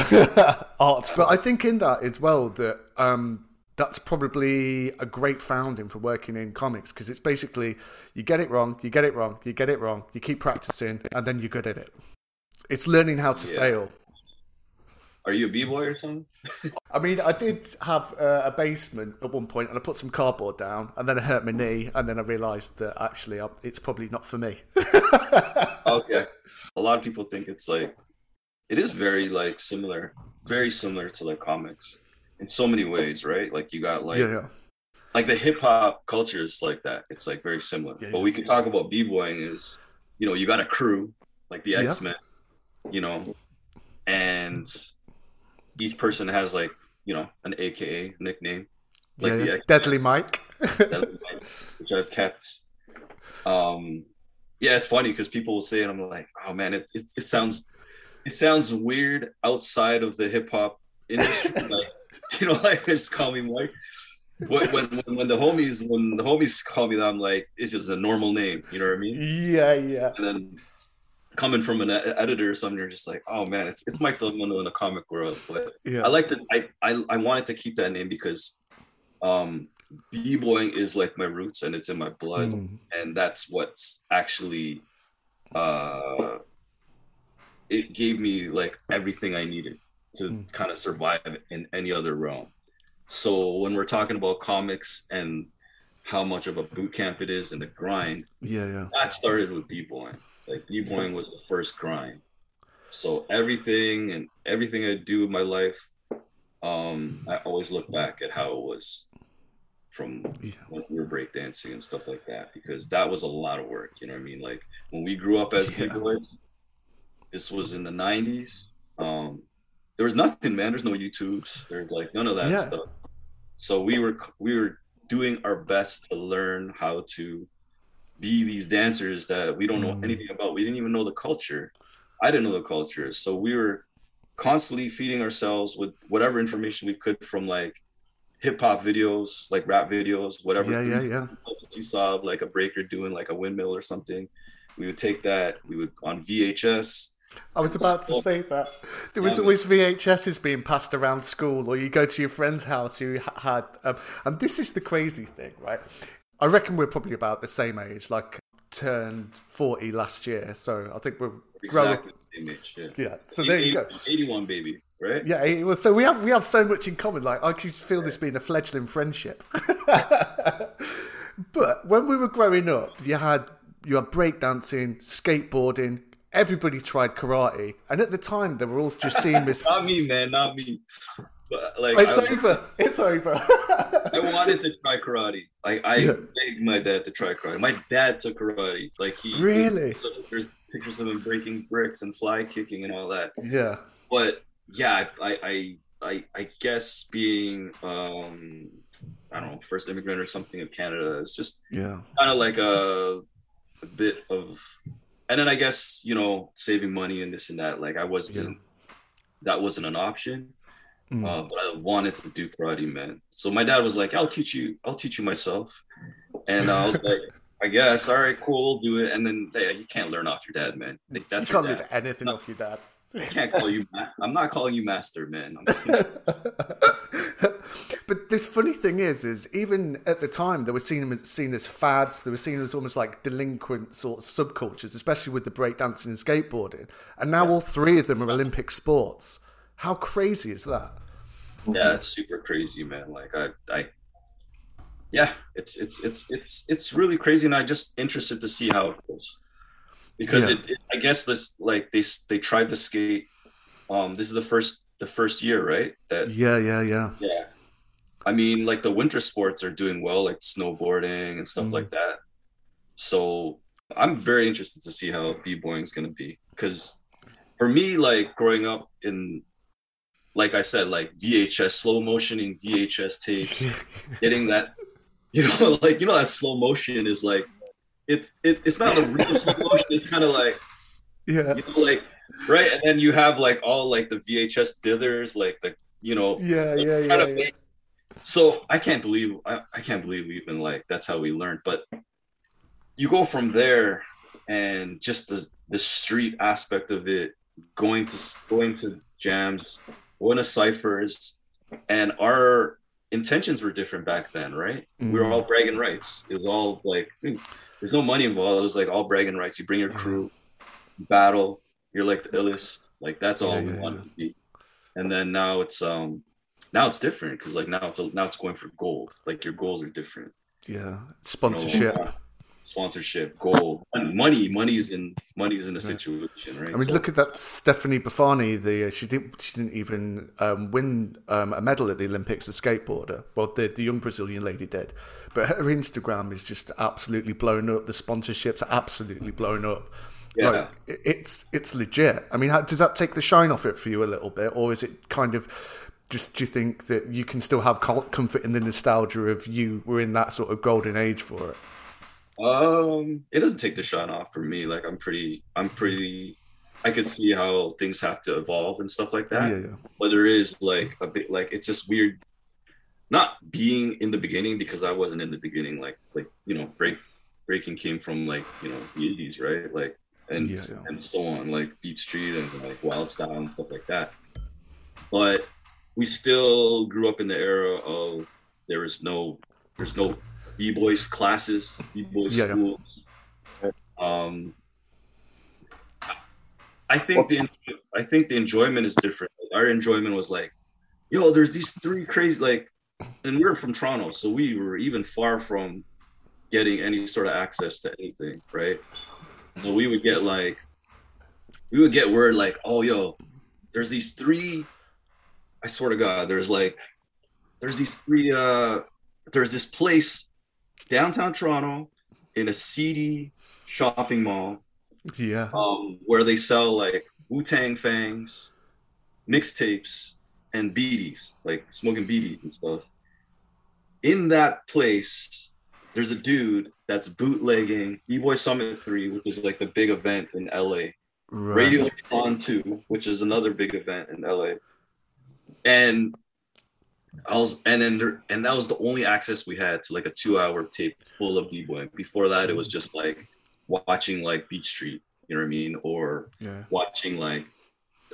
B: art. But I think in that as well that um, that's probably a great founding for working in comics because it's basically you get it wrong, you get it wrong, you get it wrong, you keep practicing, and then you're good at it. It's learning how to
A: Yeah.
B: fail.
A: are you a b-boy or something [laughs]
B: I mean, I did have uh, a basement at one point, and I put some cardboard down, and then I hurt my knee, and then I realised that actually I, it's probably not for me. [laughs]
A: okay a lot of people think it's like it is very like similar very similar to like comics in so many ways right like you got like
B: yeah, yeah.
A: like the hip hop culture is like that. It's like very similar.
B: Yeah,
A: but we can talk about b-boying is, you know, you got a crew like the X-Men, you know, and each person has like, you know, an AKA nickname. Like
B: yeah,
A: the.
B: Deadly Mike.
A: Which I've kept. Um, yeah, it's funny because people will say it. I'm like, oh man, it, it it sounds it sounds weird outside of the hip hop industry. [laughs] like, [laughs] you know, [laughs] like just call me Mike. When, when when the homies when the homies call me that, I'm like, it's just a normal name. You know what I mean?
B: yeah, yeah.
A: And then coming from an editor or something, you're just like, oh man, it's it's Mike del Mundo in the comic world. But
B: Yeah.
A: I like that. I, I I wanted to keep that name because um b-boying is like my roots and it's in my blood
B: Mm.
A: and that's what's actually uh it gave me like everything i needed to
B: Mm.
A: kind of survive in any other realm so when we're talking about comics and how much of a boot camp it is and the grind
B: Yeah, yeah.
A: that started with b-boying like b-boying was the first grind so everything and everything i do in my life um i always look back at how it was from
B: Yeah.
A: when we were breakdancing and stuff like that because that was a lot of work you know what i mean like when we grew up as
B: Yeah.
A: b-boys this was in the 90s um there was nothing man. There's no youtubes. There's like none of that
B: Yeah.
A: stuff. So we were we were doing our best to learn how to be these dancers that we don't know
B: Mm.
A: anything about. We didn't even know the culture. I didn't know the culture. So we were constantly feeding ourselves with whatever information we could from like hip hop videos like rap videos whatever
B: Yeah, yeah, yeah.
A: you saw like a breaker doing like a windmill or something. We would take that. We would on vhs
B: I was about to say that. There was always VHSs being passed around school, or you go to your friend's house who had. Um, and this is the crazy thing, right? I reckon we're probably about the same age, like turned 40 last year. So I think we're growing
A: exactly the age yeah
B: Yeah, so there you go.
A: 81 baby right
B: Yeah, well, so we have we have so much in common. Like I just feel this being a fledgling friendship. [laughs] but when we were growing up, you had you had breakdancing, skateboarding. Everybody tried karate, and at the time they were all just seen as [laughs]
A: not me man not me but like
B: it's
A: I,
B: over, it's over. [laughs]
A: I wanted to try karate. Like I
B: Yeah.
A: begged my dad to try karate. My dad took karate. Like he
B: Really?
A: There's pictures of him breaking bricks and fly kicking and all that.
B: yeah,
A: But yeah, I I I, I guess being um I don't know first immigrant or something of Canada is just
B: yeah,
A: kind of like a, a bit of and then I guess you know saving money and this and that. Like I wasn't that wasn't an option.
B: Mm.
A: Uh, but I wanted to do karate, man. So my dad was like, "I'll teach you. I'll teach you myself." And I was [laughs] like, "I guess. All right, cool. We'll Do it." And then yeah, you can't learn off your dad, man. Like,
B: you
A: that's
B: can't
A: your
B: learn anything off your dad.
A: I can't call you. Ma- I'm not calling you master, man. [laughs]
B: But this funny thing is, is even at the time they were seen as seen as fads. They were seen as almost like delinquent sort of subcultures, especially with the breakdancing and skateboarding. And now all three of them are Olympic sports. How crazy is that?
A: yeah, it's super crazy, man. Like I, I, yeah, it's it's it's it's it's really crazy, and I just interested to see how it goes because
B: Yeah.
A: it, it, I guess this like they they tried to skate. Um, this is the first the first year, right? That
B: Yeah, yeah, yeah.
A: Yeah. I mean, like the winter sports are doing well, like snowboarding and stuff
B: Mhm.
A: like that. So I'm very interested to see how b-boying is going to be. Because for me, like growing up in, like I said, like VHS, slow motioning VHS [laughs] tapes, getting that, you know, [laughs] like, you know, that slow motion is like, it's, it's, it's not a real. [laughs] It's kind of like,
B: yeah,
A: you know, like, right. And then you have like all like the VHS dithers, like the, you know,
B: yeah, yeah, yeah, yeah.
A: make- So I can't believe I, I can't believe even like that's how we learned. But you go from there and just the the street aspect of it, going to going to jams, going to ciphers, and our intentions were different back then, right? We were
B: Mm.
A: all bragging rights. It was all like hmm, there's no money involved. It was like all bragging rights. You bring your crew, battle. You're like the illest. Like that's all
B: Yeah,
A: we
B: yeah,
A: wanted
B: yeah.
A: to be. And then now it's um now it's different because like now it's now it's going for gold. Like your goals are different.
B: yeah.
A: you know?
B: Sponsorship.
A: gold, money. Money's in money's in the situation, right?
B: I mean,
A: So-
B: look at that Stephanie Buffani. The uh, she didn't she didn't even um, win um, a medal at the Olympics. The skateboarder, well, the the young Brazilian lady did, but her Instagram is just absolutely blown up. The sponsorships are absolutely blown up.
A: Yeah.
B: Like it's it's legit. I mean, how, does that take the shine off it for you a little bit, or is it kind of just do you think that you can still have comfort in the nostalgia of you were in that sort of golden age for it?
A: Um, it doesn't take the shine off for me. Like I'm pretty, I'm pretty. I could see how things have to evolve and stuff like that.
B: Yeah, yeah.
A: But there is like a bit, like it's just weird, not being in the beginning because I wasn't in the beginning. Like, like you know, break breaking came from like you know the indies, right? Like and
B: Yeah, yeah.
A: and so on, like Beat Street and like Wild Style and stuff like that. But we still grew up in the era of there is no, there's no b boys classes, b boys
B: Yeah, yeah.
A: schools. Um, I think the I think the enjoyment is different. Our enjoyment was like, yo, there's these three crazy like, and we were from Toronto, so we were even far from getting any sort of access to anything, right? So we would get like, we would get word like, oh, yo, there's these three. I swear to God, there's like, there's these three. uh There's this place downtown Toronto in a seedy shopping mall
B: Yeah,
A: um, where they sell like Wu Tang Fangs, mixtapes, and beaties, like smoking beaties and stuff. In that place, there's a dude that's bootlegging B Boy Summit 3, which is like the big event in LA.
B: right.
A: Radio On 2, which is another big event in LA. And I was and then there, and that was the only access we had to like a two hour tape full of B-Boy. Before that it was just like watching like Beat Street, you know what I mean? Or
B: Yeah,
A: watching like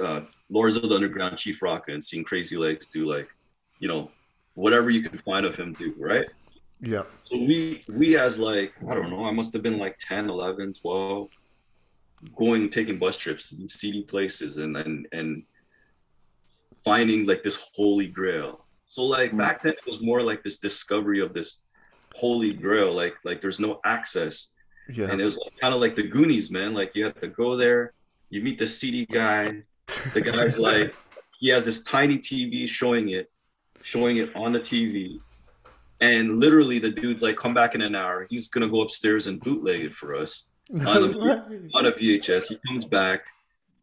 A: uh Lords of the Underground Chief Rocka and seeing Crazy Legs do like, you know, whatever you can find of him do, right?
B: yeah,
A: So we we had like, I don't know, I must have been like 10, 11, 12, going taking bus trips to these seedy places and and and finding like this holy grail. So like hmm. back then it was more like this discovery of this holy grail, like like there's no access.
B: yeah.
A: And it was kind of like the Goonies, man. Like you have to go there, you meet the seedy guy, the [laughs] guy's like he has this tiny TV showing it, showing it on the TV. And literally the dude's like, come back in an hour. He's gonna go upstairs and bootleg it for us [laughs] on a, on a VHS. He comes back.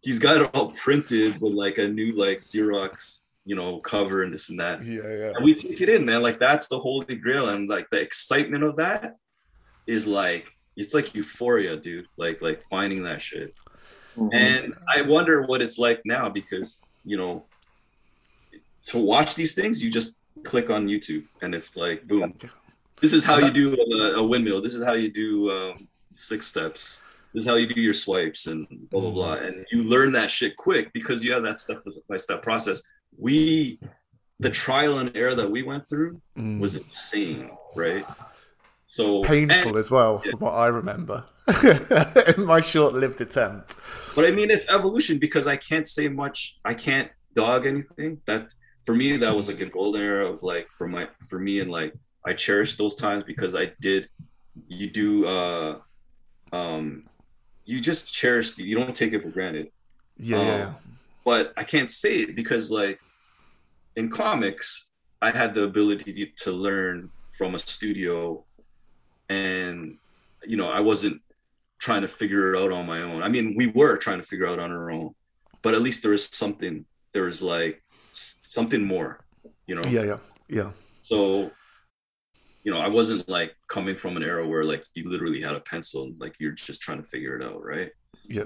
A: He's got it all printed with like a new like Xerox, you know, cover and this and that.
B: yeah, yeah.
A: And we take it in, man. Like that's the holy grail. And like the excitement of that is like it's like euphoria, dude. Like like finding that shit.
C: Mhm.
A: And I wonder what it's like now because, you know, to watch these things, you just click on YouTube and it's like, boom. This is how you do a, a windmill. This is how you do um, six steps. This is how you do your swipes and blah, blah, blah. And you learn that shit quick because you have that step by step process. We, the trial and error that we went through
B: Mm.
A: was insane, right? So
B: painful
A: and-
B: as well, from what I remember. [laughs] in my short-lived attempt.
A: But I mean, it's evolution because I can't say much. I can't dog anything. That for me, that was like a golden era of like for my for me and like I cherish those times because I did. You do. uh um You just cherish. You don't take it for granted.
B: Yeah,
A: Um,
B: yeah,
A: But I can't say it because like in comics, I had the ability to learn from a studio, and you know I wasn't trying to figure it out on my own. I mean, we were trying to figure out on our own, but at least there is something. there is like something more, you know.
B: yeah, yeah, yeah.
A: So, you know, I wasn't like coming from an era where like you literally had a pencil, like you're just trying to figure it out, right?
B: Yeah,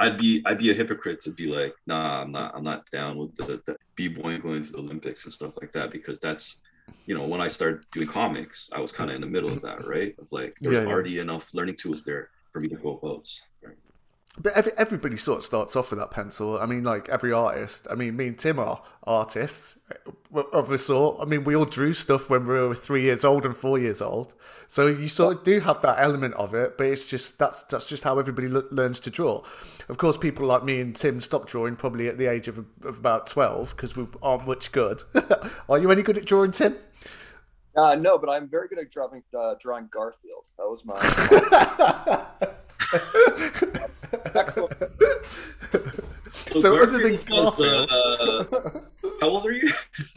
A: I'd be I'd be a hypocrite to be like, nah, I'm not I'm not down with the, the b boy going to the Olympics and stuff like that because that's you know when I started doing comics, I was kind of in the middle of that, right? Of like there's
B: Yeah, yeah.
A: already enough learning tools there for me to go about. Right?
B: But every, everybody sort of starts off with that pencil. I mean, like every artist. I mean, me and Tim are artists of a sort. I mean, we all drew stuff when we were three years old and four years old. So you sort of do have that element of it, but it's just that's that's just how everybody le- learns to draw. Of course, people like me and Tim stopped drawing probably at the age of, of about twelve because we aren't much good. [laughs] are you any good at drawing, Tim?
C: Uh, no, but I'm very good at drawing uh, drawing Garfield. That was my [laughs] [laughs] excellent.
B: So other than
A: Garfield was, uh, how old are you? [laughs]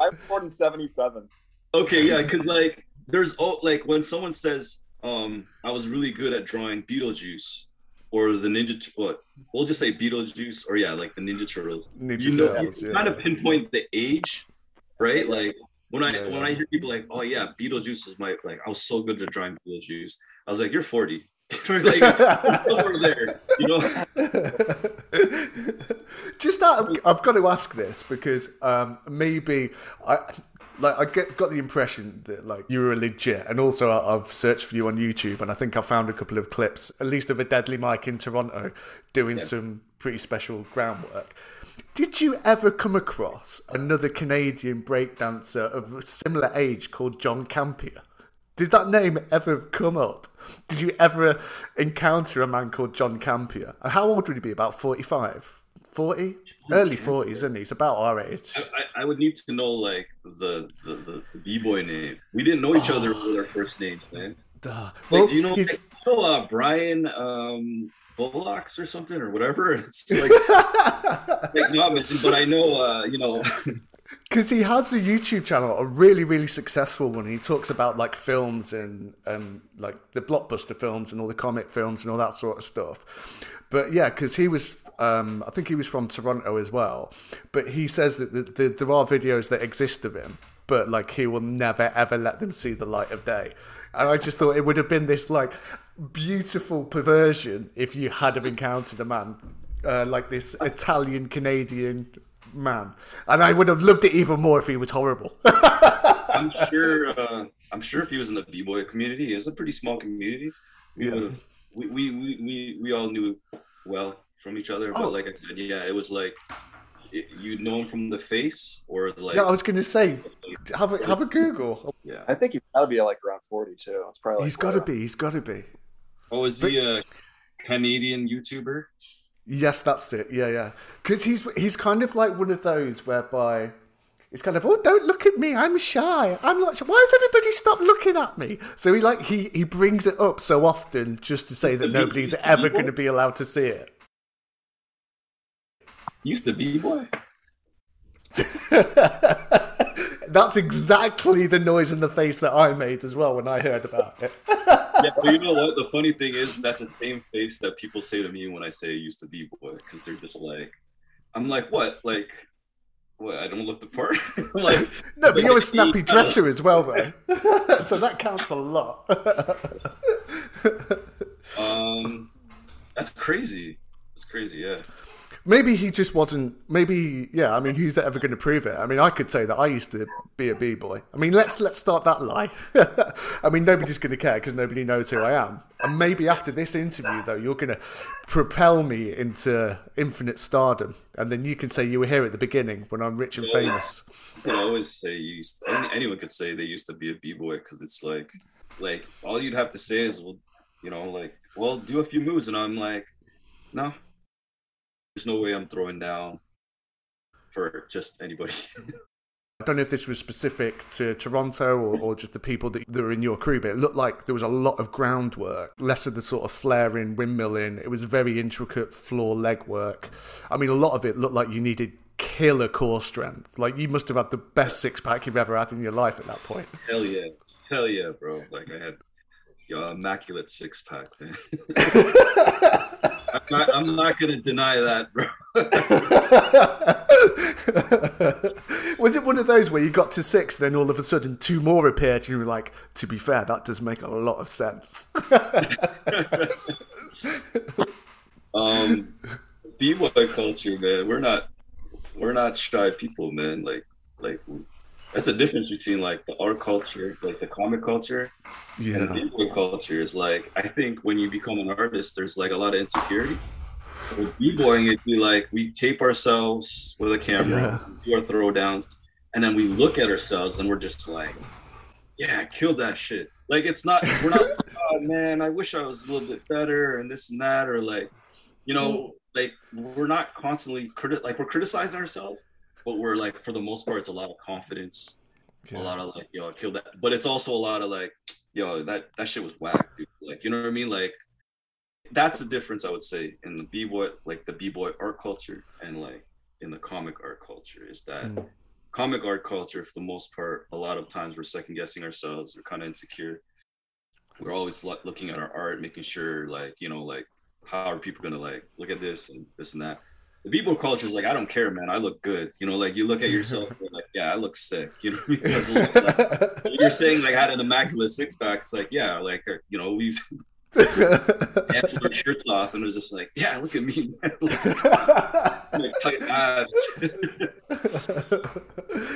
C: I'm born in '77.
A: Okay, yeah, because like there's oh like when someone says um I was really good at drawing Beetlejuice or the Ninja Tur- what we'll just say Beetlejuice or yeah like the Ninja Turtles.
B: Ninja
A: you know,
B: Turtles,
A: you
B: yeah.
A: kind of pinpoint the age, right? Like when I
B: Yeah,
A: when
B: yeah.
A: I hear people like, oh yeah, Beetlejuice was my like I was so good at drawing Beetlejuice. I was like, you're 40. [laughs] Like over there, you know. [laughs]
B: Just out of, I've got to ask this because um, maybe I like I get got the impression that like you were legit, and also I, I've searched for you on YouTube, and I think I found a couple of clips, at least of a Deadly Mike in Toronto, doing
A: Yeah.
B: some pretty special groundwork. Did you ever come across another Canadian breakdancer of a similar age called John Campea? Did that name ever come up? Did you ever encounter a man called John Campea? And how old would he be? About 45? 40? Early 40s, isn't he? He's about our age.
A: I, I- I would need to know like the the, the, the b-boy name. We didn't know each other with our first names, man.
B: Duh.
A: Like,
B: Well,
A: you know,
B: he's,
A: like, you know, uh, Brian um, Bullocks or something or whatever. [laughs] It's like, [laughs] like not mentioned, but I know, uh, you know,
B: because he has a YouTube channel, a really, really successful one. He talks about like films and and like the blockbuster films and all the comic films and all that sort of stuff. But yeah, because he was, um, I think he was from Toronto as well. But he says that the, the, there are videos that exist of him, but like he will never ever let them see the light of day. And I just thought it would have been this like beautiful perversion if you had have encountered a man uh, like this Italian Canadian man, and I would have loved it even more if he was horrible. [laughs]
A: I'm sure. Uh, I'm sure if he was in the b-boy community, it's a pretty small community. We
B: Yeah.
A: have. We, we, we, we, we all knew well from each other, but
B: Oh.
A: like I said, yeah, it was like it, you know him from the face or like
B: yeah, I was going to say, have a have a Google.
A: yeah.
C: I think he's got to be like around 40 too. It's probably like
B: He's got to be. He's got to be.
A: Oh, is he a Canadian YouTuber?
B: Yes, that's it. Yeah, yeah. Because he's he's kind of like one of those whereby it's kind of oh, don't look at me. I'm shy. I'm not. Shy. Why does everybody stopped looking at me? So he like he he brings it up so often just to say that nobody's ever going to be allowed to see it.
A: Used to be boy. [laughs]
B: That's exactly the noise in the face that I made as well when I heard about it. [laughs]
A: Yeah, but you know what? The funny thing is, that's the same face that people say to me when I say I used to be boy, because they're just like, I'm like, what? Like, what? I don't look the part. [laughs] I'm like, [laughs]
B: No, but
A: like,
B: you're a snappy dresser as well, though. so that counts a lot.
A: um, that's crazy. That's crazy. Yeah.
B: Maybe he just wasn't. Maybe, yeah. I mean, who's ever going to prove it? I mean, I could say that I used to be a b boy. I mean, let's let's start that lie. [laughs] I mean, nobody's going to care because nobody knows who I am. And maybe after this interview, though, you're going to propel me into infinite stardom, and then you can say you were here at the beginning when I'm rich and famous.
A: You can always say you used. any, anyone could say they used to be a b boy because it's like, like all you'd have to say is, well, you know, like, well, do a few moves, and I'm like, no, there's no way I'm throwing down for just anybody. [laughs]
B: I don't know if this was specific to Toronto or, or just the people that, that were in your crew, but it looked like there was a lot of groundwork, less of the sort of flaring, windmilling. It was very intricate floor leg work. I mean, a lot of it looked like you needed killer core strength. Like you must have had the best six pack you've ever had in your life at that point. [laughs]
A: Hell yeah, hell yeah, bro! Like I had your immaculate six pack, man. [laughs] I'm not, I'm not gonna deny that, bro. [laughs]
B: was it one of those where you got to six, then all of a sudden two more appeared, and you were like, to be fair, that does make a lot of sense. [laughs]
A: um, b-boy culture, man. We're not, we're not shy people, man. Like, like that's a difference between like the art culture, like the comic culture, and the
B: yeah.
A: b-boy culture. Is like I think when you become an artist, there's like a lot of insecurity. With b-boying, it'd be like we tape ourselves with a camera, do our throwdowns, and then we look at ourselves and we're just like, yeah, killed that shit. Like it's not, we're not, [laughs] oh man, I wish I was a little bit better and this and that, or like, you know, mm. like we're not constantly criti- like we're criticizing ourselves, but we're like for the most part, it's a lot of confidence.
B: Yeah.
A: a lot of like yo kill that but it's also a lot of like yo that that shit was whack dude. like you know what i mean like that's the difference i would say in the b-boy like the b-boy art culture and like in the comic art culture is that
B: Mm.
A: comic art culture for the most part a lot of times we're second guessing ourselves we're kind of insecure we're always lo- looking at our art making sure like you know like how are people gonna like look at this and this and that the b-boy culture is like i don't care man i look good you know like you look at yourself you're like yeah i look sick [laughs] You know, because [laughs] like, you're saying like I had an immaculate six pack. It's like yeah, like uh, you know we've [laughs] answered our shirts off, and it was just like yeah, look at me, man. like, abs.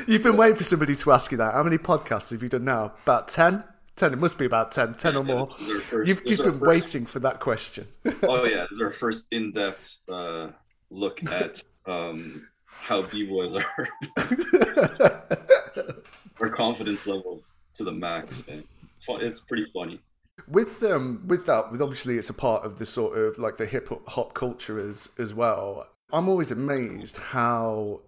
B: You've been waiting for somebody to ask you that. How many podcasts have you done now? About 10? 10. It must be about 10. 10 or more.
A: First-
B: You've just been
A: first-
B: waiting for that question.
A: Oh yeah, is our first in-depth uh, look at um, how b-boys are. [laughs] our confidence levels to the max, man. It's pretty funny.
B: with um with that with obviously it's a part of the sort of like the hip hop culture as as well i'm always amazed how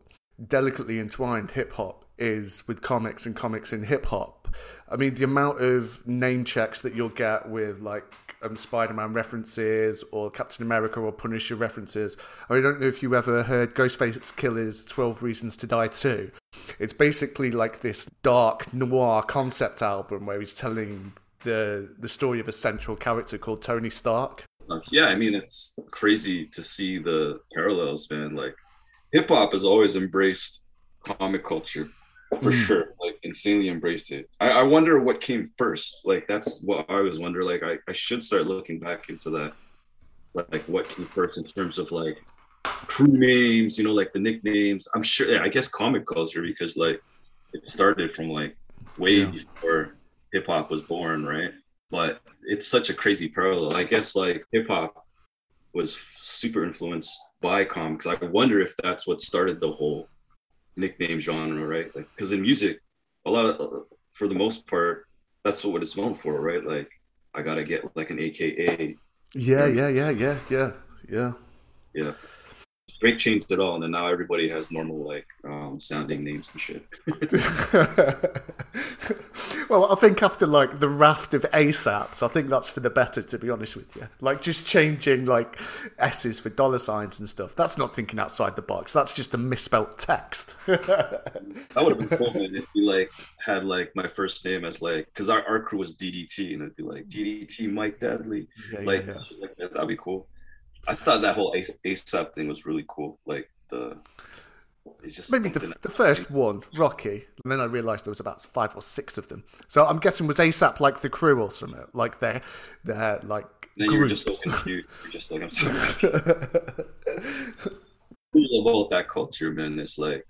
B: delicately entwined hip hop is with comics and comics in hip hop i mean the amount of name checks that you'll get with like um, spider-man references or captain america or punisher references i don't know if you ever heard Ghostface Killah's 12 reasons to die 2 it's basically like this dark noir concept album where he's telling the the story of a central character called Tony Stark.
A: Yeah, I mean, it's crazy to see the parallels, man. Like, hip hop has always embraced comic culture for
B: Mm.
A: sure, insanely embraced it. I, I wonder what came first. Like, that's what I always wonder. Like, I, I should start looking back into that. Like, what came first in terms of like crew names, you know, like the nicknames. I'm sure, yeah, I guess comic culture because, like, it started from like way
B: Yeah.
A: before hip hop was born, right? But it's such a crazy parallel. I guess like hip hop was super influenced by comics. I wonder if that's what started the whole nickname genre, right? Like, because in music, a lot of, for the most part, that's what it's known for, right? Like, I gotta get like an AKA.
B: Yeah, yeah, yeah, yeah, yeah, yeah.
A: Yeah, Drake changed it all, and then now everybody has normal like um, sounding names and shit. [laughs] [laughs]
B: well, I think after like the raft of ASAPs, I think that's for the better. To be honest with you, like just changing like S's for dollar signs and stuff. That's not thinking outside the box. That's just a misspelt text. [laughs]
A: That would have been cool, man. If you like had like my first name as like, because our, our crew was DDT, and it'd be like DDT Mike Dudley.
B: yeah,
A: like,
B: yeah.
A: like that. That'd be cool. I thought that whole ASAP thing was really cool. Like the, it's just
B: Maybe the, the first one, Rocky, and then I realised there was about five or six of them. So I'm guessing was ASAP like the crew or something, like their their like
A: were
B: group.
A: just so confused. You're just like, I'm so confused. Cool about that culture, man. It's like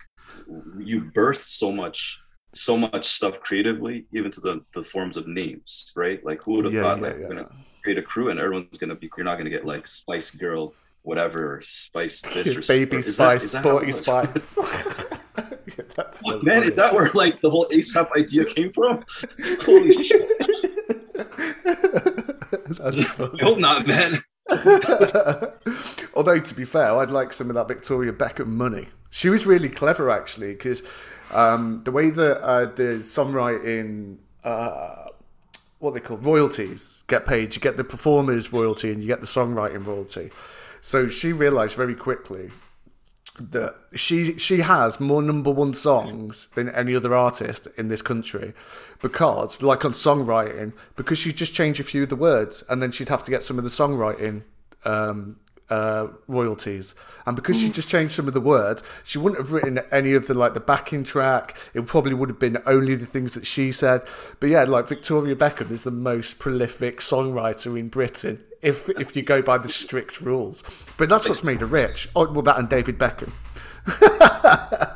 A: you birth so much, so much stuff creatively, even to the the forms of names, right? Like who would have
B: yeah,
A: thought
B: yeah,
A: like
B: yeah.
A: gonna create a crew and everyone's gonna be you're not gonna get like Spice Girl, whatever, Spice [laughs] this or
B: Baby
A: that-
B: Spice,
A: is that
B: Sporty? Spice. Yeah, [laughs] [laughs] that's so
A: Man,
B: funny.
A: is that where like the whole ASAP idea came from? Holy shit! I hope not, man.
B: Although to be fair, I'd like some of that Victoria Beckham money. She was really clever actually because um, the way that uh, the songwriting, uh, what they call royalties, get paid. You get the performers royalty and you get the songwriting royalty. So she realised very quickly that she she has more number one songs than any other artist in this country because like on songwriting because she'd just changed a few of the words and then she'd have to get some of the songwriting um uh royalties. And because she just changed some of the words she wouldn't have written any of the like the backing track. It probably would have been only the things that she said. But yeah like victoria beckham is the most prolific songwriter in britain if if you go by the strict rules. But that's what's made her rich. Oh well that and david beckham.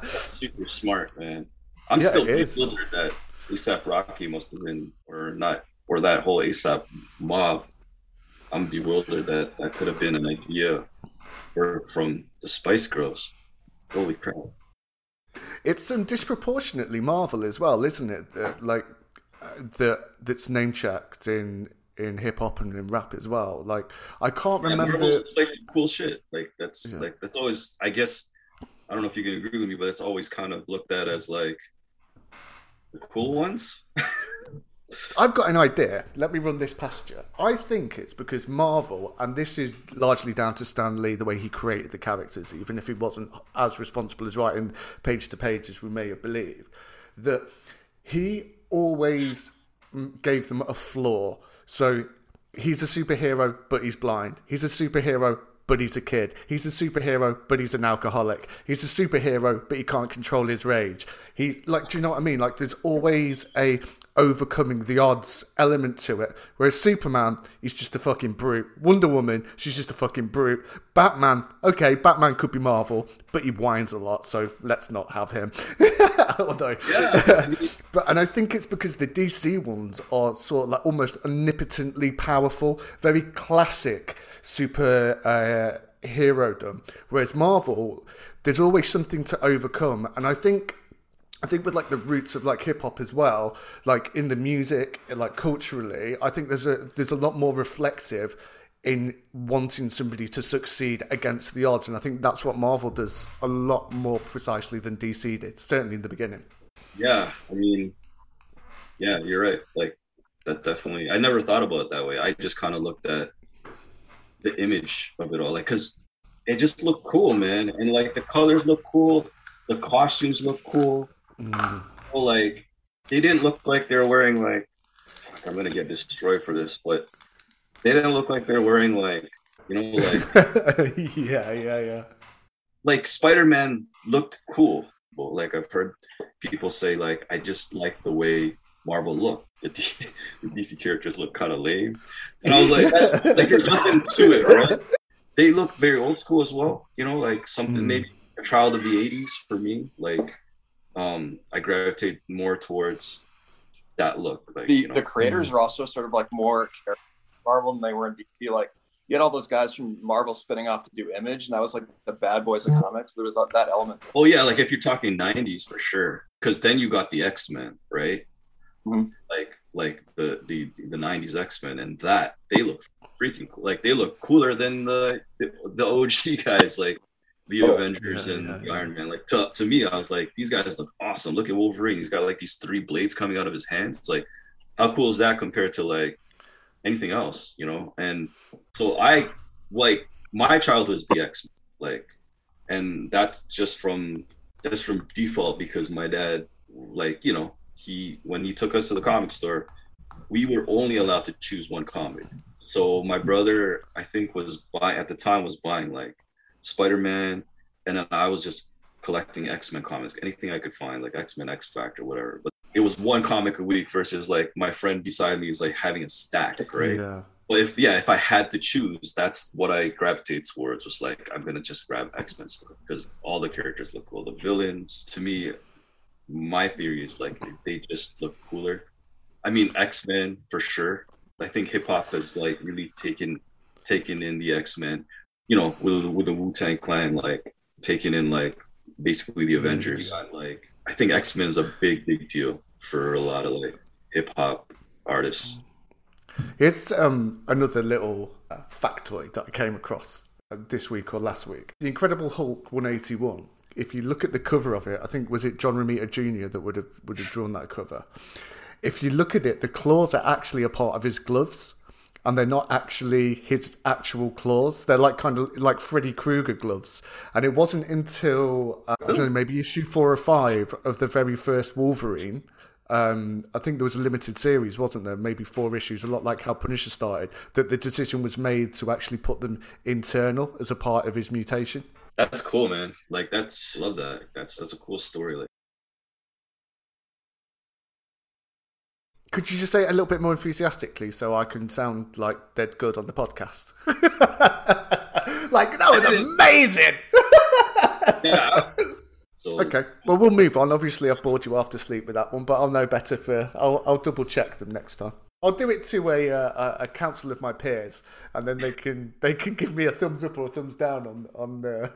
A: Super smart, man. I'm
B: Yeah,
A: still bewildered that ASAP Rocky must have been, or not, or that whole ASAP mob. I'm bewildered that that could have been an idea for, from the Spice Girls. Holy crap!
B: It's some disproportionately Marvel as well, isn't it? That, like uh, that that's name checked in in hip hop and in rap as well. Like I can't
A: Yeah,
B: remember.
A: Marvel's like cool shit. Like that's
B: Yeah.
A: like that's always. I guess I don't know if you can agree with me, but it's always kind of looked at as like The cool ones. [laughs]
B: I've got an idea. Let me run this past you. I think it's because Marvel, and this is largely down to Stan Lee, the way he created the characters, even if he wasn't as responsible as writing page to page as we may have believed, that he always mm, gave them a flaw. So he's a superhero, but he's blind. He's a superhero, but he's a kid. He's a superhero, but he's an alcoholic. He's a superhero, but he can't control his rage. He like, do you know what I mean? Like, there's always a overcoming the odds element to it. Whereas Superman, he's just a fucking brute. Wonder Woman, she's just a fucking brute. Batman, okay, Batman could be Marvel, but he whines a lot, so let's not have him. [laughs] Although, [laughs] but and I think it's because the DC ones are sort of like almost omnipotently powerful, very classic super uh, herodom. Whereas Marvel, there's always something to overcome, and I think I think with like the roots of like hip hop as well, like in the music, like culturally, I think there's a there's a lot more reflective in wanting somebody to succeed against the odds, and I think that's what Marvel does a lot more precisely than DC did, certainly in the beginning.
A: Yeah, I mean, yeah, you're right. Like that definitely. I never thought about it that way. I just kind of looked at the image of it all, like because it just looked cool, man, and like the colors look cool, the costumes look cool.
B: Mm.
A: Well, like they didn't look like they were wearing like I'm gonna get destroyed for this, but they didn't look like they're wearing like you know like [laughs]
B: yeah, yeah, yeah.
A: like Spider-Man looked cool. Well, like I've heard people say like I just like the way Marvel looked. [laughs] The, D- the DC characters look kind of lame, and I was like, like there's nothing to it, right? They look very old school as well. You know, like something
B: Mm.
A: maybe a child of the '80s for me. Like, um, I gravitate more towards that look. Like,
C: the
A: you know,
C: the creators are also sort of like more character Marvel than they were in DC. Like you had all those guys from Marvel spinning off to do Image, and that was like the bad boys of comics. There was that, that element.
A: Oh yeah, like if you're talking '90s for sure, because then you got the X Men, right?
C: Mhm.
A: Like like the the the '90s X Men, and that they look freaking cool. Like they look cooler than the the, the OG guys, like the
C: Oh,
A: Avengers
B: yeah,
A: and
B: yeah, yeah.
A: Iron Man. Like to, to me, I was like, these guys look awesome. Look at Wolverine; he's got like these three blades coming out of his hands. It's like, how cool is that compared to like anything else, you know? And so I like my childhood is the X Men, like, and that's just from that's from default because my dad, like, you know, he when he took us to the comic store, we were only allowed to choose one comic. So my brother, I think, was buying at the time was buying like Spider Man, and then I was just collecting X Men comics, anything I could find, like X Men, X Factor, whatever. But it was one comic a week versus like my friend beside me is like having a stack, right?
B: Yeah.
A: Well, if yeah, if I had to choose, that's what I gravitate towards. Was like I'm gonna just grab X Men stuff because all the characters look cool. The villains, to me, my theory is like they just look cooler. I mean, X Men for sure. I think hip hop has like really taken taken in the X Men. You know, with with the Wu Tang Clan, like taking in like basically the Avengers. Like I think X Men is a big big deal for a lot of like hip hop artists.
B: It's um, another little uh, factoid that I came across uh, this week or last week. The Incredible Hulk 181. If you look at the cover of it, I think was it John Romita Jr. that would have would have drawn that cover. If you look at it, the claws are actually a part of his gloves, and they're not actually his actual claws. They're like kind of like Freddy Krueger gloves. And it wasn't until uh, know, maybe issue four or five of the very first Wolverine um, I think there was a limited series, wasn't there? Maybe four issues, a lot like how Punisher started. That the decision was made to actually put them internal as a part of his mutation.
A: That's cool, man. Like that's love that. That's that's a cool story. Like
B: Could you just say it a little bit more enthusiastically so I can sound like dead good on the podcast? [laughs] like that was amazing. [laughs]
A: yeah. So
B: Okay, well we'll move on. Obviously, I've bored you after sleep with that one, but I'll know better for. I'll, I'll double check them next time. I'll do it to a, uh, a a council of my peers, and then they can they can give me a thumbs up or a thumbs down on on. Uh...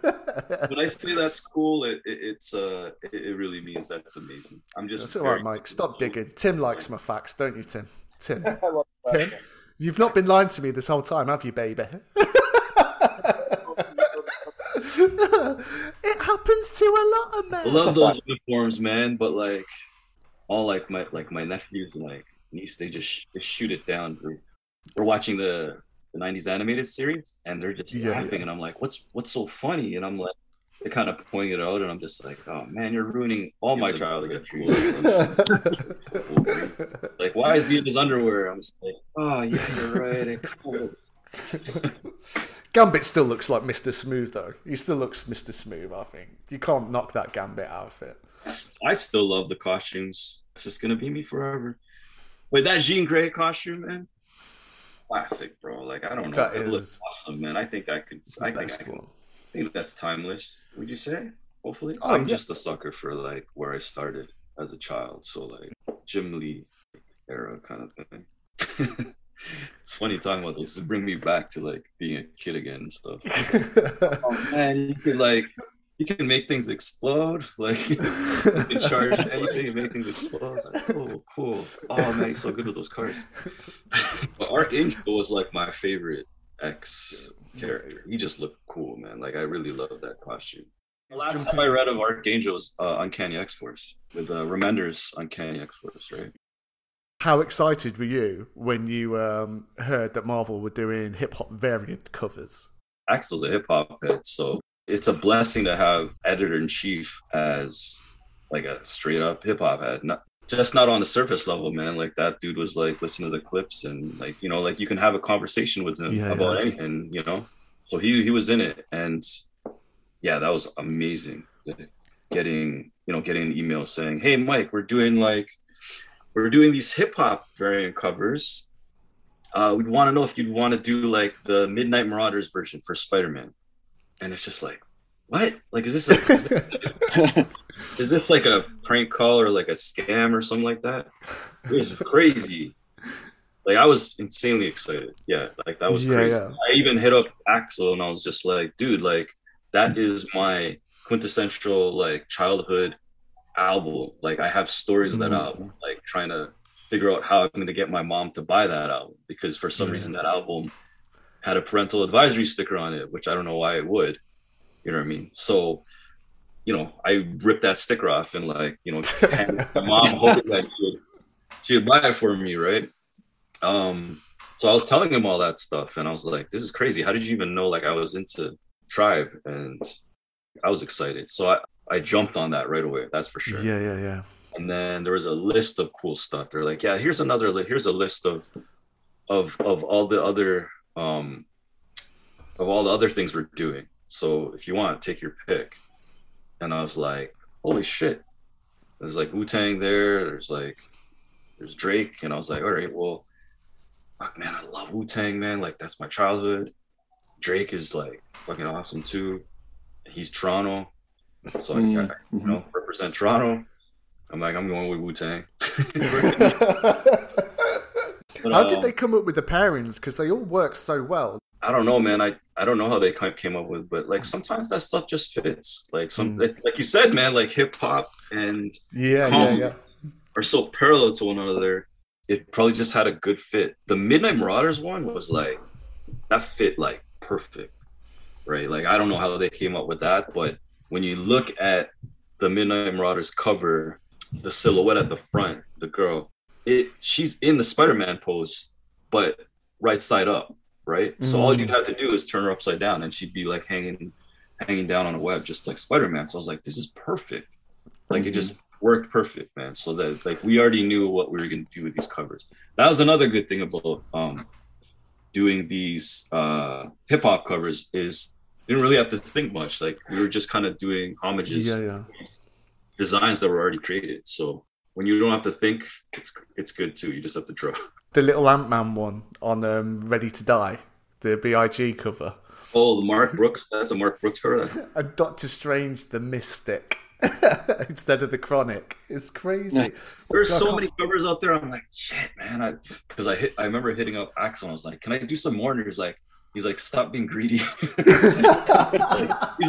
B: [laughs]
A: when I say that's cool, it, it it's uh it, it really means that's amazing. I'm just
B: It's all right, Mike. Stop digging. Tim likes my facts, don't you, Tim? Tim, [laughs]
C: I love that.
B: Tim, you've not been lying to me this whole time, have you, baby? [laughs] it happens to a lot of men.
A: I love those uniforms, man. But like, all like my like my nephews and like niece, they just sh- they shoot it down. They're, they're watching the the '90s animated series, and they're just
B: Yeah.
A: laughing, and I'm like, "What's what's so funny?" And I'm like, they're kind of pointing it out, and I'm just like, "Oh man, you're ruining all my childhood dreams." [laughs] like, why is he in his underwear? I'm just like, "Oh yeah, you're right." It cool. [laughs]
B: Gambit still looks like Mr. Smooth though. He still looks Mr. Smooth. I think you can't knock that Gambit outfit.
A: I still love the costumes. It's just gonna be me forever. Wait, that Jean Grey costume, man, classic, bro. Like I don't know,
B: That
A: it looks awesome, man. I think I could. I think I
B: one.
A: I think that's timeless. Would you say? Hopefully,
B: Oh,
A: I'm
B: yeah.
A: just a sucker for like where I started as a child. So like Jim Lee era kind of thing. [laughs] it's funny talking about this. It bring me back to like being a kid again and stuff. [laughs] Oh man, you could like you can make things explode. [laughs] Like you can charge [laughs] anything and make things explode. I like, oh, cool. Oh man, he's so good with those cars. [laughs] but Archangel was like my favorite X character. He just looked cool, man. Like I really love that costume. The last time I read of Archangel was uh, Uncanny X Force with uh, Remender's Uncanny X Force, right?
B: How excited were you when you um, heard that Marvel were doing hip hop variant covers?
A: Axel's a hip hop head, so it's a blessing to have editor in chief as like a straight up hip hop head. Not just not on the surface level, man. Like that dude was like listen to the clips and like you know like you can have a conversation with him
B: Yeah,
A: about
B: yeah.
A: anything, you know. So he he was in it, and yeah, that was amazing. Getting you know getting an email saying, "Hey Mike, we're doing like we're doing these hip hop variant covers." uh, we'd want to know if you'd want to do like the Midnight Marauders version for Spider-Man. And it's just like, what? Like, is this a, is, this, [laughs] is this like a prank call or like a scam or something like that? It was crazy. Like, I was insanely excited. Yeah, like that was
B: Yeah,
A: crazy.
B: yeah.
A: I even hit up Axel and I was just like, dude, like that is my quintessential like childhood album. Like, I have stories of that
B: Mhm.
A: album. Like, trying to figure out how I'm going to get my mom to buy that album because for some
B: Yeah.
A: reason that album had a parental advisory sticker on it, which I don't know why it would. You know what I mean? So, you know, I ripped that sticker off and like, you know, [laughs] my mom hoping that she would, she would buy it for me, right? Um, so I was telling him all that stuff, and I was like, "This is crazy. How did you even know like I was into Tribe?" And I was excited, so I I jumped on that right away. That's for sure.
B: Yeah, yeah, yeah.
A: And then there was a list of cool stuff. They're like, "Yeah, here's another. Li- here's a list of of of all the other um of all the other things we're doing. So if you want, take your pick." And I was like, "Holy shit!" There's like Wu Tang there. There's like there's Drake, and I was like, "All right, well." fuck man, I love Wu Tang, man. Like that's my childhood. Drake is like fucking awesome too. He's Toronto, so I, I you know represent Toronto. I'm like I'm going with Wu Tang. [laughs] [laughs] [laughs]
B: How did they come up with the pairings? Because they all work so well.
A: I don't know, man. I I don't know how they came up with, but like sometimes that stuff just fits. Like some
B: Mm.
A: like, like you said, man. Like hip hop and
B: Yeah, yeah, yeah.
A: are so parallel to one another. It probably just had a good fit. The Midnight Marauders one was like that fit like perfect, right? Like I don't know how they came up with that, but when you look at the Midnight Marauders cover, the silhouette at the front, the girl, it she's in the Spider-Man pose, but right side up, right? So all
B: Mm.
A: you'd have to do is turn her upside down, and she'd be like hanging, hanging down on a web, just like Spider-Man. So I was like, this is perfect. Like it just worked perfect, man. So that like we already knew what we were gonna do with these covers. That was another good thing about um doing these uh hip hop covers is didn't really have to think much. Like we were just kind of doing homages,
B: Yeah, yeah.
A: designs that were already created. So when you don't have to think, it's it's good too. You just have to draw. [laughs]
B: The little Ant Man one on um, Ready to Die, the BIG cover.
A: Oh, the Mark Brooks. That's a Mark Brooks cover. [laughs]
B: And Doctor Strange, the Mystic, [laughs] instead of the Chronic. It's crazy.
A: There's
B: I
A: so many covers out there. I'm like, shit, man. I because I hit. I remember hitting up Axel. I was like, can I do some more? And he's like, he's like, stop being greedy. he's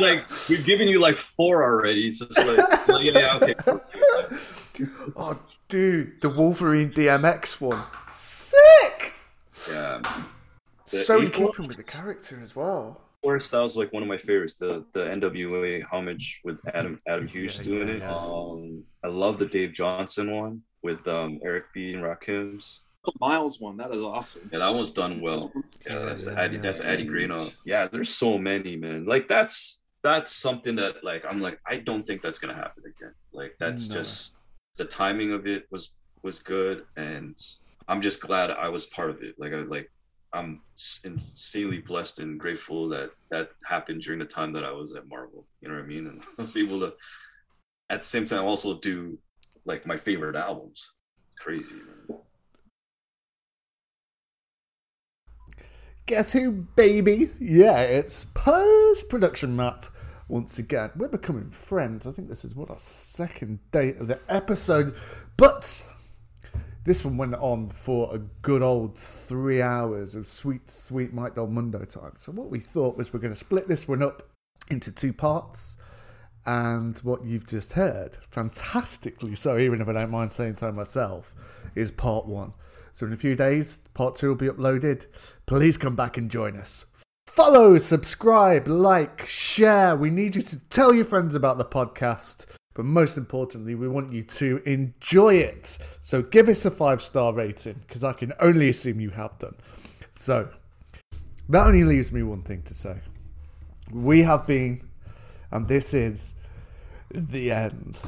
A: like, we've given you like four already. So it's like, well, yeah, yeah, okay.
B: Oh, dude, the Wolverine DMX one. Sick!
A: Yeah. The
B: So in keeping with the character as well.
A: course, that was like one of my favorites. The the NWA homage with Adam Adam Hughes
B: Yeah,
A: doing
B: yeah,
A: it.
B: yeah.
A: Um, I love the Dave Johnson one. with um Eric B and Rakims.
C: The Miles one, that is awesome.
A: Yeah, that one's done well. Yeah,
B: Yeah,
A: that's
B: yeah,
A: Addy,
B: yeah.
A: that's Addy Greenup. Yeah, there's so many, man. Like that's that's something that like I'm like I don't think that's gonna happen again. Like that's
B: No.
A: just the timing of it was was good, and I'm just glad I was part of it. Like I like I'm insanely blessed and grateful that that happened during the time that I was at Marvel. You know what I mean? And [laughs] I was able to at the same time also do like my favorite albums. Crazy, man.
B: Guess who, baby? Yeah, it's post production Matt. Once again, we're becoming friends. I think this is what our second date of the episode, but this one went on for a good old three hours of sweet, sweet Mike Del Mundo time. So what we thought was we're going to split this one up into two parts, and what you've just heard, fantastically so, even if I don't mind saying so myself, is part one. So in a few days, part two will be uploaded. Please come back and join us. Follow, subscribe, like, share. We need you to tell your friends about the podcast. But most importantly, we want you to enjoy it. So give us a five star rating because I can only assume you have done. So that only leaves me one thing to say. We have been, and this is the end.